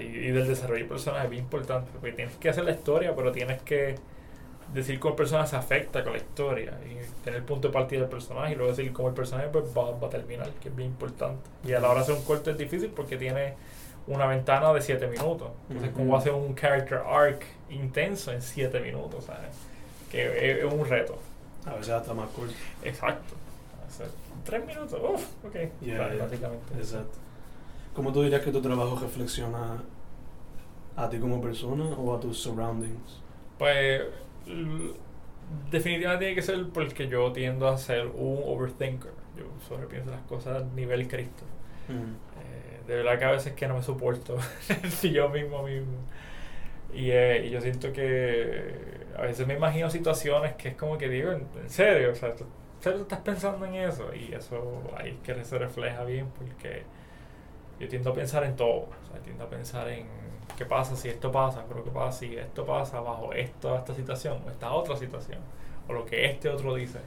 y del desarrollo de personaje es bien importante. Porque tienes que hacer la historia, pero tienes que decir cómo el personaje se afecta con la historia y tener el punto de partida del personaje y luego decir cómo el personaje pues, va, va a terminar, que es bien importante. Y a la hora de hacer un corto es difícil porque tiene una ventana de 7 minutos. Entonces, Ujú. ¿cómo hacer un character arc intenso en 7 minutos? ¿sabes? Que es, es un reto. A veces hasta más corto. Exacto. Hacer 3 minutos, uff, ok. Yeah, Vale, yeah. Básicamente. Exacto. ¿Cómo tú dirías que tu trabajo reflexiona a ti como persona o a tus surroundings? Pues definitivamente tiene que ser porque yo tiendo a ser un overthinker. Yo sobrepienso las cosas a nivel Cristo. Mm, Eh, de verdad que a veces que no me soporto si yo mismo mismo. Y, eh, y yo siento que a veces me imagino situaciones que es como que digo, en, en serio, o sea, ¿tú, tú estás pensando en eso? Y eso ahí es que se refleja bien porque yo tiendo a pensar en todo. O sea, tiendo a pensar en qué pasa si esto pasa, pero qué pasa si esto pasa bajo esta, esta situación o esta otra situación, o lo que este otro dice.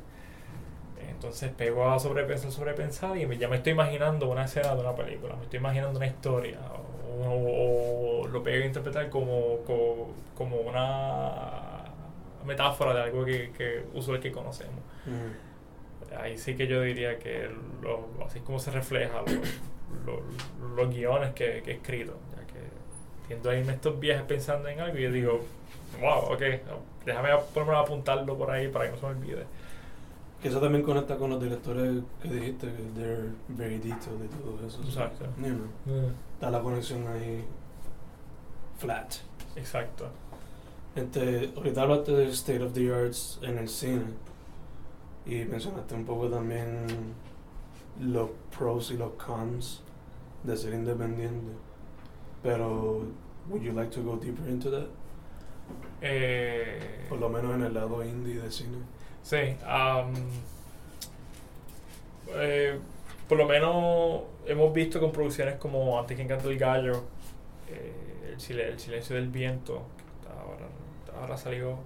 Entonces pego a sobrepensar, sobrepensar y me- ya me estoy imaginando una escena de una película, me estoy imaginando una historia o, o- o lo pego a interpretar como, como, como una metáfora de algo que, que usual que conocemos. mm, Ahí sí que yo diría que lo, así es como se refleja lo- lo- los guiones que, que he escrito, ya que tiendo a irme estos viajes pensando en algo y yo digo, wow, ok, déjame ponerme a apuntarlo por ahí para que no se me olvide. Que eso también conecta con los directores que dijiste, que they're very detailed y todo eso. Exacto. You know, está la conexión ahí flat. Exacto. Este, ahorita hablaste de State of the Arts en el cine y mencionaste un poco también los pros y los cons de ser independiente. Pero, would you like to go deeper into that? Eh, Por lo menos en el lado indie de cine. Sí, am, eh, por lo menos hemos visto con producciones como Antes que encanta el gallo, eh, el, Sile- El silencio del viento, que ahora, ahora salió,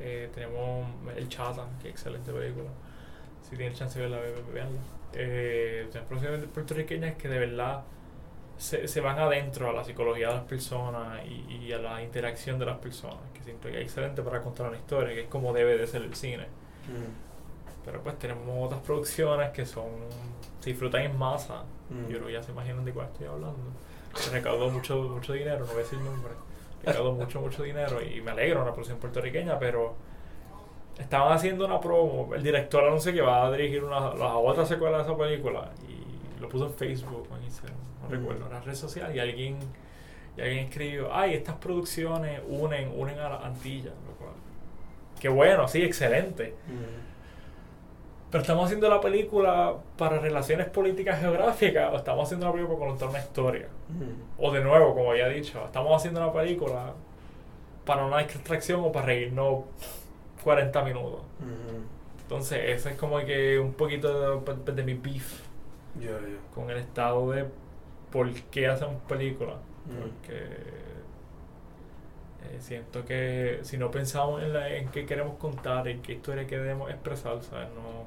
eh, tenemos El Chata, que es excelente película, si tienen chance de verla, ve- ve- veanla. Eh, producciones puertorriqueñas que de verdad se, se van adentro a la psicología de las personas y, y a la interacción de las personas, que siento que es excelente para contar una historia, que es como debe de ser el cine. Pero pues tenemos otras producciones que son se disfrutan en masa. Mm. Yo creo que ya se imaginan de cuál estoy hablando. Que recaudó mucho, mucho dinero, no voy a decir nombre. Recaudó mucho, mucho dinero y me alegro una producción puertorriqueña, pero estaban haciendo una promo, el director anuncia que va a dirigir una, la otra secuela de esa película y lo puso en Facebook en Instagram, no Mm. recuerdo, en la red social y alguien, y alguien escribió, ay, estas producciones unen, unen a la Antilla, lo cual, qué bueno, sí, excelente. Mm. Pero estamos haciendo la película para relaciones políticas geográficas o estamos haciendo la película para contar una historia. Mm. O de nuevo, como ya he dicho, estamos haciendo una película para una extracción o para reírnos 40 minutos. Entonces, ese es como que un poquito de, de mi beef con el estado de por qué hacemos películas. Mm. Porque eh, siento que si no pensamos en, la, en qué queremos contar, en qué historia queremos expresar, ¿sabes? No,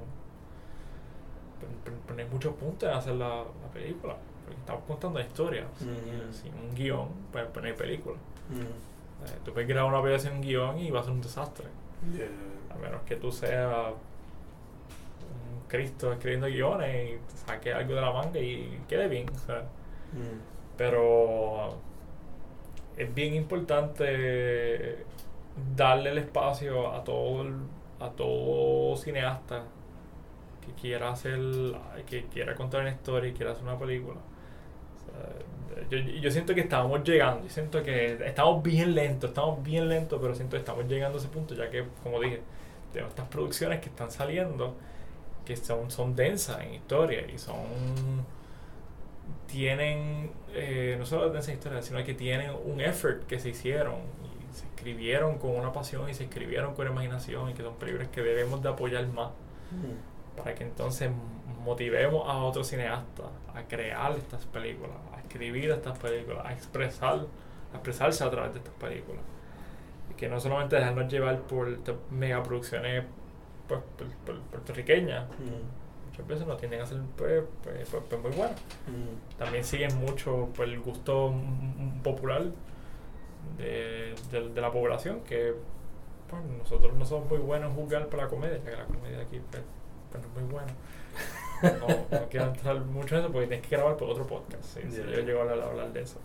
pon- pon- poner muchos puntos en hacer la, la película. Porque estamos contando una historia. Sin, sin un guion, puedes poner película. Eh, tú puedes grabar una película sin un guion y va a ser un desastre. Ya, A menos que tú seas un Cristo escribiendo guiones y te saques algo de la manga y quede bien. Mm. Pero es bien importante darle el espacio a todo el- a todo cineasta que quiera hacer que quiera contar una historia y quiera hacer una película. O sea, yo, yo siento que estamos llegando, yo siento que estamos bien lentos, estamos bien lentos, pero siento que estamos llegando a ese punto, ya que, como dije, tenemos estas producciones que están saliendo que son, son densas en historia y son tienen eh, no solo densas en historia, sino que tienen un effort que se hicieron y se escribieron con una pasión y se escribieron con imaginación y que son películas que debemos de apoyar más Mm. para que entonces motivemos a otros cineastas a crear estas películas, a escribir estas películas, a expresar, a expresarse a través de estas películas. Y que no solamente dejarnos llevar por estas megaproducciones pues, por- por- puertorriqueñas, Mm. muchas veces no tienden a ser pues, pues, pues, pues, muy buenas. Mm. También siguen mucho pues, el gusto popular de, de- de la población, que pues, nosotros no somos muy buenos en juzgar por la comedia, ya que la comedia aquí pues, pues, no es muy buena. No, no quiero entrar mucho en eso porque tienes que grabar por otro podcast. sí, yo llego a hablar, a hablar de eso.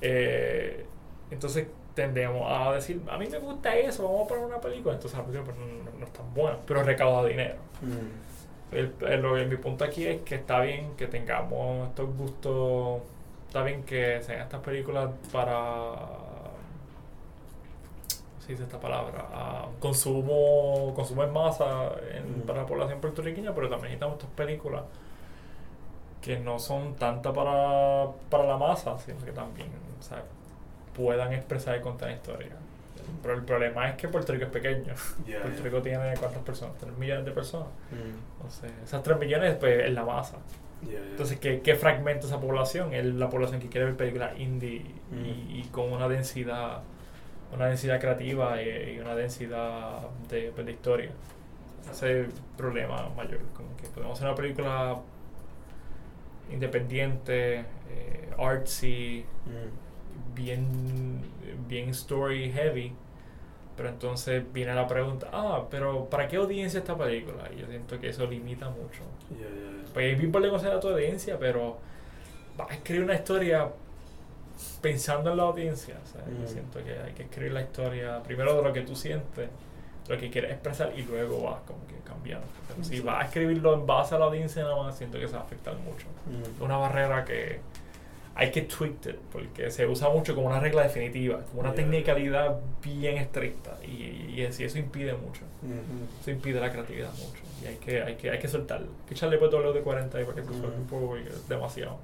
Eh, entonces tendemos a decir, a mí me gusta eso, vamos a poner una película. Entonces la película pues, no, no es tan buena, pero recauda dinero. Mm. El, el- lo- mi punto aquí es que está bien que tengamos estos gustos, está bien que sean estas películas para, ¿cómo se dice esta palabra? Consumo, consumo en masa en- para la población puertorriqueña, pero también necesitamos estas películas que no son tantas para, para la masa, sino que también puedan expresar y contar historias. Pero el problema es que Puerto Rico es pequeño. Puerto. Rico tiene cuántas personas? 3 millones de personas. Mm. Entonces, esas 3 millones pues, es la masa. Entonces, ¿qué, qué fragmenta esa población? Es la población que quiere ver películas indie y, y con una densidad una densidad creativa y, y una densidad de, pues, de historia. Ese es el problema mayor. Como que podemos hacer una película independiente, eh, artsy, Mm. bien, bien story heavy. Pero entonces viene la pregunta, ah, pero ¿para qué audiencia esta película? Y yo siento que eso limita mucho. Ya, ya, ya. Pues es bien por conocer a tu audiencia, pero vas a escribir una historia pensando en la audiencia. o sea, Yo Mm. siento que hay que escribir la historia primero de lo que tú sientes, lo que quieres expresar y luego vas como que cambiando. Pero si vas a escribirlo en base a la audiencia nada más, siento que se va a afectar mucho. Mm. Una barrera que hay que tweak it, porque se usa mucho como una regla definitiva, como una Yeah. technicalidad bien estricta y, y eso, eso impide mucho. Mhm. Eso impide la creatividad mucho y hay que, hay que, hay que soltarlo. Hay que echarle pues W de 40 ahí para que se suelte un Mm. poco porque es demasiado.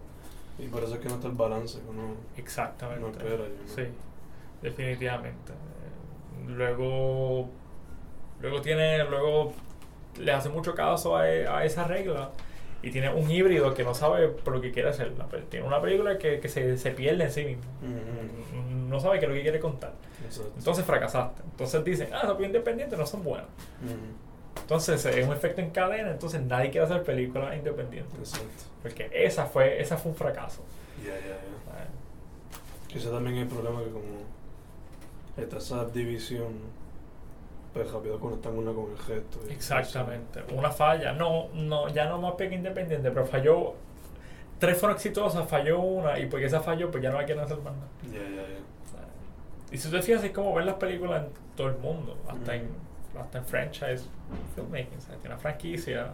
Y por eso es que no está el balance que uno Exactamente. no espera. Sí, definitivamente. Luego, luego tiene, luego le hace mucho caso a, a esa regla y tiene un híbrido que no sabe por lo que quiere hacer. Tiene una película que, que se, se pierde en sí mismo. No sabe qué es lo que quiere contar. Exacto. Entonces fracasaste. Entonces dicen, ah, los independientes no son buenos. Mhm. Entonces es un efecto en cadena, entonces nadie quiere hacer películas independientes. Exacto. Porque esa fue, esa fue un fracaso. Ya, ya, ya. ese también es el problema que como está esa división, pues rápido conectan una con el gesto. Exactamente. Una falla. No, no, ya no más pega independiente, pero falló. Tres fueron exitosas, falló una, y porque esa falló, pues ya no la quieren hacer más nada. Ya, ya, ya. Y si tú te fijas, es como ver las películas en todo el mundo. Hasta Mm. en hasta en franchise filmmaking, ¿sabes? Tiene una franquicia,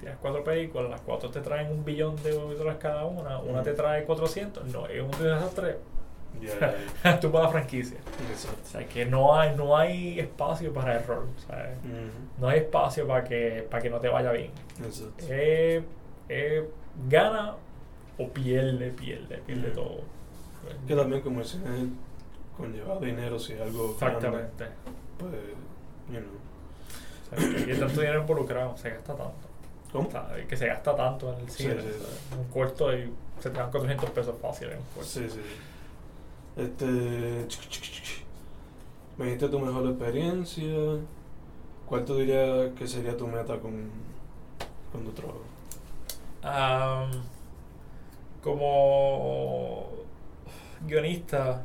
tienes cuatro películas, las cuatro te traen un billón de dólares cada una, una te trae 400, no, es un desastre. Ya, ya, tú la franquicia. Exacto. O sea, que no hay, no hay espacio para error, ¿sabes? Ujú. No hay espacio para que, para que no te vaya bien. Exacto. Eh, eh, gana o pierde, pierde, pierde Mm. todo. Que también como el cine conlleva dinero, si algo grande, Exactamente. pues, you know. O sea, que hay tanto dinero involucrado, se gasta tanto. ¿Cómo? O sea, que se gasta tanto en el cine. sí, sí. Un corto y se te dan 400 pesos fácil en un corto. Sí, sí. Este. Me dijiste tu mejor experiencia. ¿Cuál tú dirías que sería tu meta con, con tu trabajo? Am, como guionista,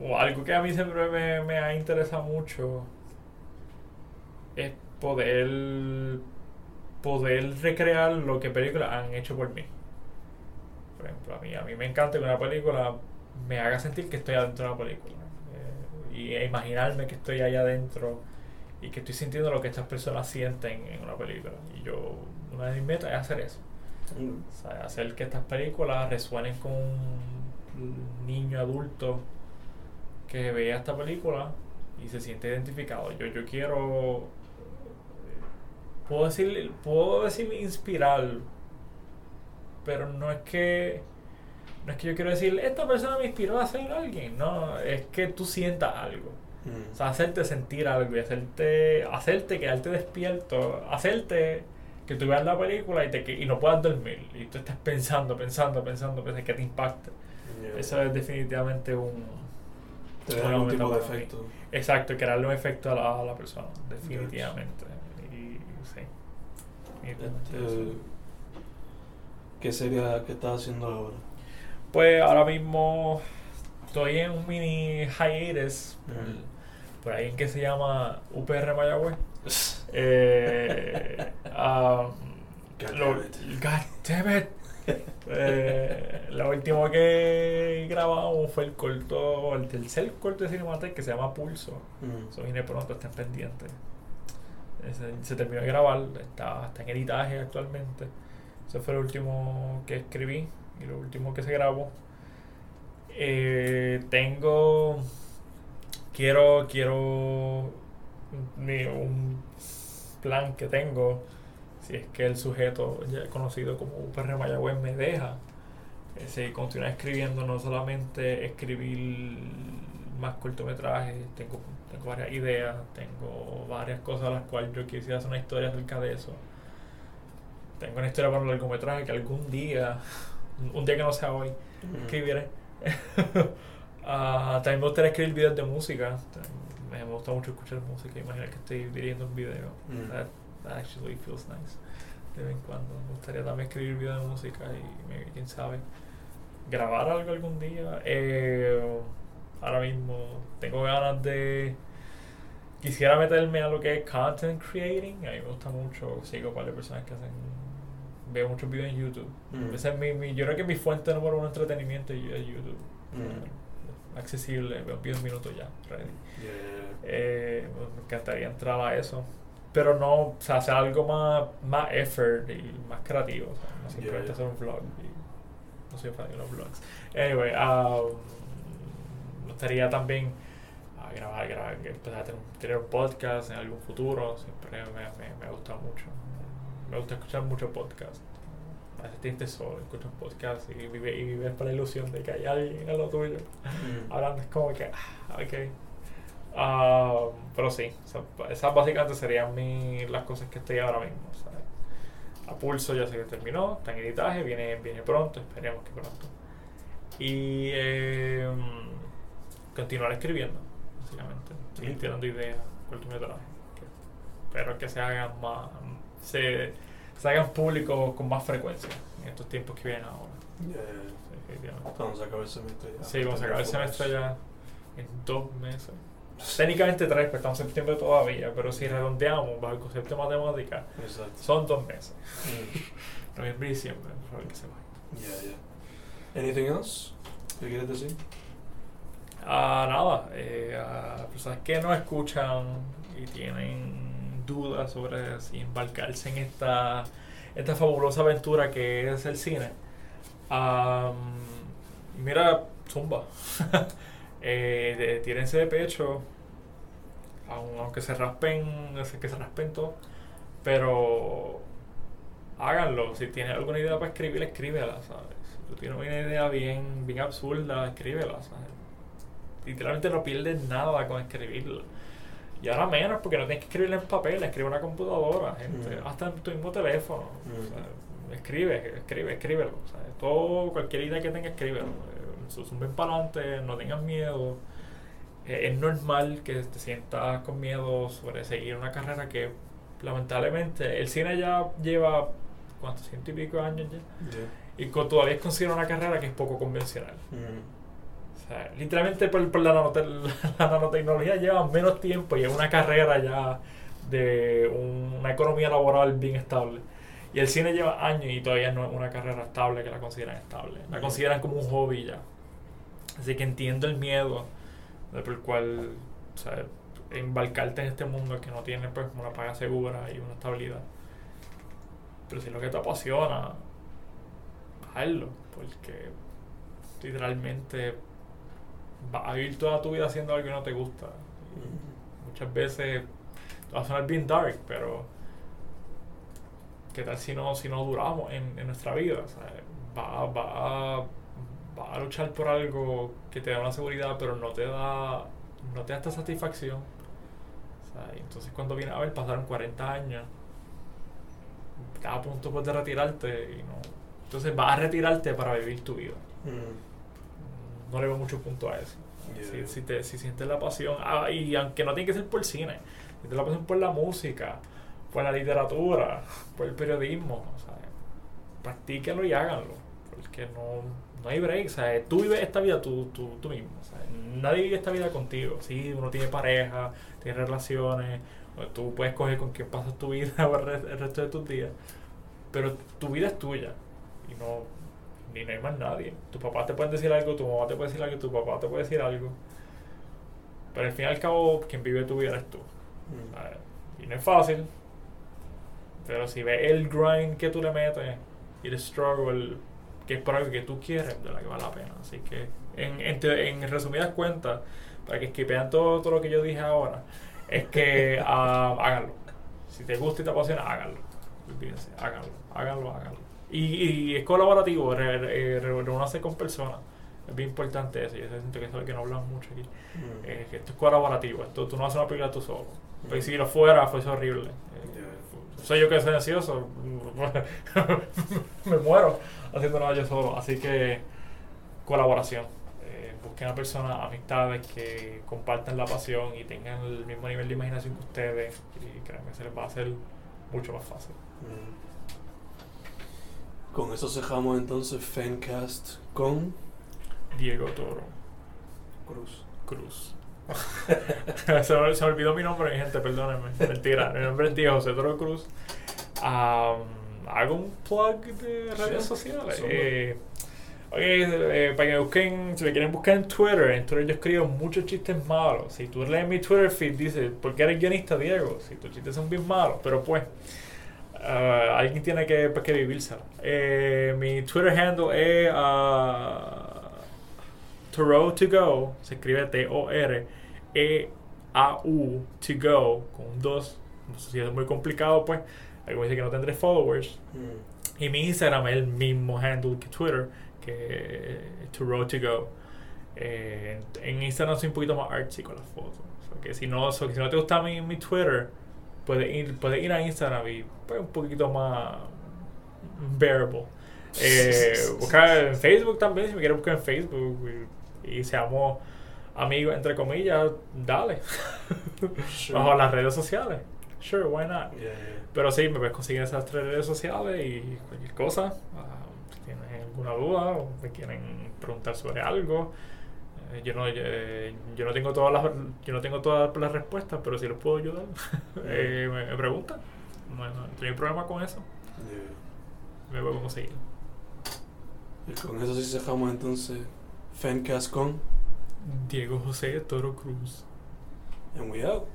o algo que a mí siempre me, me ha interesado mucho, es poder, poder recrear lo que películas han hecho por mí. Por ejemplo, a mí, a mí me encanta que una película me haga sentir que estoy adentro de la película. eh, y e imaginarme que estoy allá adentro y que estoy sintiendo lo que estas personas sienten en una película. Y yo, una de mis metas es hacer eso. O sea, hacer que estas películas resuenen con un niño adulto que vea esta película y se siente identificado. Yo, yo quiero, puedo decir, puedo decir inspirar, pero no es que, no es que yo quiero decir, esta persona me inspiró a ser alguien, no, es que tú sientas algo. Mm. O sea, hacerte sentir algo y hacerte, hacerte quedarte despierto, hacerte que tú veas la película y, te, que- y no puedas dormir y tú estés pensando, pensando, pensando, pensando que te impacte. Yeah. Eso es definitivamente un... Te da una algún meta tipo de para mí. efecto. Exacto, crearle un efecto a la, a la persona, definitivamente. Y sí. Este, ¿Qué sería que estás haciendo ahora? Pues ahora mismo estoy en un mini hiatus por, Ujú. por ahí en que se llama UPR Mayagüez. Eh, um, God lo- damn. God damn it. Eh, lo último que grabamos fue el corto, el tercer corto de Cinemateca que se llama Pulso. Mm. Eso viene pronto, estén pendientes. Ese- se terminó de grabar, está, está en editaje actualmente. Ese fue el último que escribí y lo último que se grabó. Eh, tengo. Quiero. Quiero. mi- un plan que tengo. Si es que el sujeto ya conocido como UPR Mayagüez me deja. Seguir continuar escribiendo, no solamente escribir más cortometrajes, tengo, tengo varias ideas, tengo varias cosas a las cuales yo quisiera hacer una historia acerca de eso. Tengo una historia para un largometraje que algún día, un día que no sea hoy, Mm. escribiré. Ah, también me gustaría escribir videos de música. Me, me gusta mucho escuchar música. Imaginar que estoy dirigiendo un video. Mm. Actually feels nice. De vez en cuando. Me gustaría también escribir videos de música y maybe, quién sabe, grabar algo algún día. Eh, ahora mismo tengo ganas de. Quisiera meterme a lo que es content creating. A mí me gusta mucho. Sigo para personas que hacen. Veo muchos videos en YouTube. Mm. Esa es mi, mi- yo creo que mi fuente número uno de entretenimiento es YouTube. Mm. Accesible, veo videos minutos ya, ready. Yeah. Eh, me encantaría entrar a eso. Pero no, o sea, hacer algo más, más effort y más creativo. O sea, no simplemente Yeah, hacer un vlog. y no soy fan de los vlogs. Anyway, um, me gustaría también ah, grabar, grabar, empezar a tener, un- tener un podcast en algún futuro. Siempre me, me, me gusta mucho. Me gusta escuchar mucho podcast. A veces te solo, escuchas podcast y vives, y vives para la ilusión de que hay alguien a lo tuyo Mm. hablando es como que, ah, ok. Ah, pero sí, o sea, esas básicamente serían mi, las cosas que estoy ahora mismo. a pulso ya se que terminó, está en editaje, viene, viene pronto, esperemos que pronto. Y eh, continuar escribiendo, básicamente. Seguir tirando ideas, cortometrajes. Espero que se hagan más, se, se hagan públicos con más frecuencia en estos tiempos que vienen ahora. Yeah. definitivamente. Cuando se acabe el semestre ya. Sí, vamos a acabar el semestre ya en dos meses. Técnicamente tres, pero estamos en septiembre todavía, pero si redondeamos bajo el concepto de matemática, Exacto. son dos meses. Mm. Noviembre y diciembre, a ver qué se va. Yeah, yeah. Anything else? ¿Qué quieres decir? Ah, nada, eh, a personas que no escuchan y tienen dudas sobre si embarcarse en esta, esta fabulosa aventura que es el cine, am, mira, zumba. eh, de- tírense de pecho, aun- aunque se raspen, que se raspen todo, pero háganlo. Si tienes alguna idea para escribir, escríbela, ¿sabes? Si tú tienes una idea bien, bien absurda, escríbela, ¿sabes? Literalmente no pierdes nada con escribirla. Y ahora menos, porque no tienes que escribirla en papel, escribe en una computadora, gente. Mm. Hasta en tu mismo teléfono. Mm. o sea, escribe, escribe, escríbelo. Todo, cualquier idea que tengas, escríbelo. Eh, Zumben para adelante, no tengas miedo. Eh, es normal que te sientas con miedo sobre seguir una carrera que, lamentablemente, el cine ya lleva, ¿cuántos? Ciento y pico años ya. Yeah. Y co- todavía es considerado una carrera que es poco convencional. Mm. O sea, literalmente por, por la, nanote- la nanotecnología lleva menos tiempo y es una carrera ya de un- una economía laboral bien estable. Y el cine lleva años y todavía no es una carrera estable que la consideran estable. La consideran como un hobby ya. Así que entiendo el miedo de por el cual o sea, embarcarte en este mundo que no tiene pues una paga segura y una estabilidad. Pero si es lo que te apasiona, hazlo, porque literalmente vas a vivir toda tu vida haciendo algo que no te gusta. Y Mm. muchas veces va a sonar bien dark, pero ¿qué tal si no, si no duramos en, en nuestra vida? O sea, va, va, va a luchar por algo que te da una seguridad, pero no te da, no te da esta satisfacción. O sea, y entonces cuando vienes a ver, pasaron 40 años, estás a punto pues, de retirarte y no. Entonces vas a retirarte para vivir tu vida Mm. no le veo mucho punto a eso. Yeah. Si, si, te, si sientes la pasión, ah, y aunque no tiene que ser por cine, si sientes la pasión por la música, por la literatura, por el periodismo, o sea, practíquenlo y háganlo, porque no, no hay break, o sea, tú vives esta vida tú, tú, tú mismo, nadie vive esta vida contigo, sí, uno tiene pareja, tiene relaciones, tú puedes coger con quién pasas tu vida o el re- el resto de tus días, pero tu vida es tuya y no ni no hay más nadie. Tu papá te puede decir algo, tu mamá te puede decir algo, tu papá te puede decir algo. Pero al fin y al cabo, quien vive tu vida eres tú. Mm. ¿sabes? Y no es fácil. Pero si ves el grind que tú le metes y el struggle, que es por algo que tú quieres, de la que vale la pena. Así que, en, en, te- en resumidas cuentas, para que esquipean todo, todo lo que yo dije ahora, es que ah, háganlo. Si te gusta y te apasiona, háganlo. Olvídense, háganlo, háganlo, háganlo. Y, y es colaborativo, re, re- reúnanse con personas. Es bien importante eso. Yo siento que eso es lo que no hablamos mucho aquí. Mm. Eh, que esto es colaborativo. Esto, tú no haces una película tú solo. Pues si lo fuera, fuese horrible. Eh, soy yo que soy ansioso. me muero haciendo nada yo solo. Así que colaboración. Eh, busquen a personas, amistades que compartan la pasión y tengan el mismo nivel de imaginación que ustedes. Y créanme, se les va a hacer mucho más fácil. Mm. Con eso cerramos entonces Fancast con Diego Toro Cruz. Cruz. se, me, se me olvidó mi nombre, gente, perdónenme. Mentira, mi nombre es Diego José Toro Cruz. Hago un plug de redes Sí, sociales. Eh, oye, eh, para que me busquen, si me quieren buscar en Twitter, en Twitter yo escribo muchos chistes malos. Si tú lees mi Twitter feed, dice, ¿por qué eres guionista, Diego? Si tus chistes son bien malos, pero pues. ah, alguien tiene que, pues, que vivírselo. Eh, mi Twitter handle es ah, Toro to go. Se escribe T-O-R-E-A-U to go con un 2. No sé si es muy complicado, pues. Algo dice que no tendré followers. Mm. Y mi Instagram es el mismo handle que Twitter, que To Road To Go. Eh, en Instagram soy un poquito más artsy con las fotos. O sea, que si no, so que si no te gusta mi, mi Twitter, puedes ir, puedes ir a Instagram y pues, un poquito más bearable. Eh, buscar en Facebook también, si me quieres buscar en Facebook y, y seamos amigos, entre comillas, dale. Sure. Bajo las redes sociales. Sure, why not? Yeah, yeah. Pero sí, me puedes conseguir esas tres redes sociales y cualquier cosa. ah, si tienen alguna duda o me quieren preguntar sobre algo. eh, yo, no, eh, yo no tengo todas las yo no tengo todas las respuestas, pero si les puedo ayudar, eh, me, me preguntan. No, no, no hay problema con eso. Yeah. Me puedo conseguir. Y con eso sí cerramos entonces Fancast con Diego José Toro Cruz. And we out.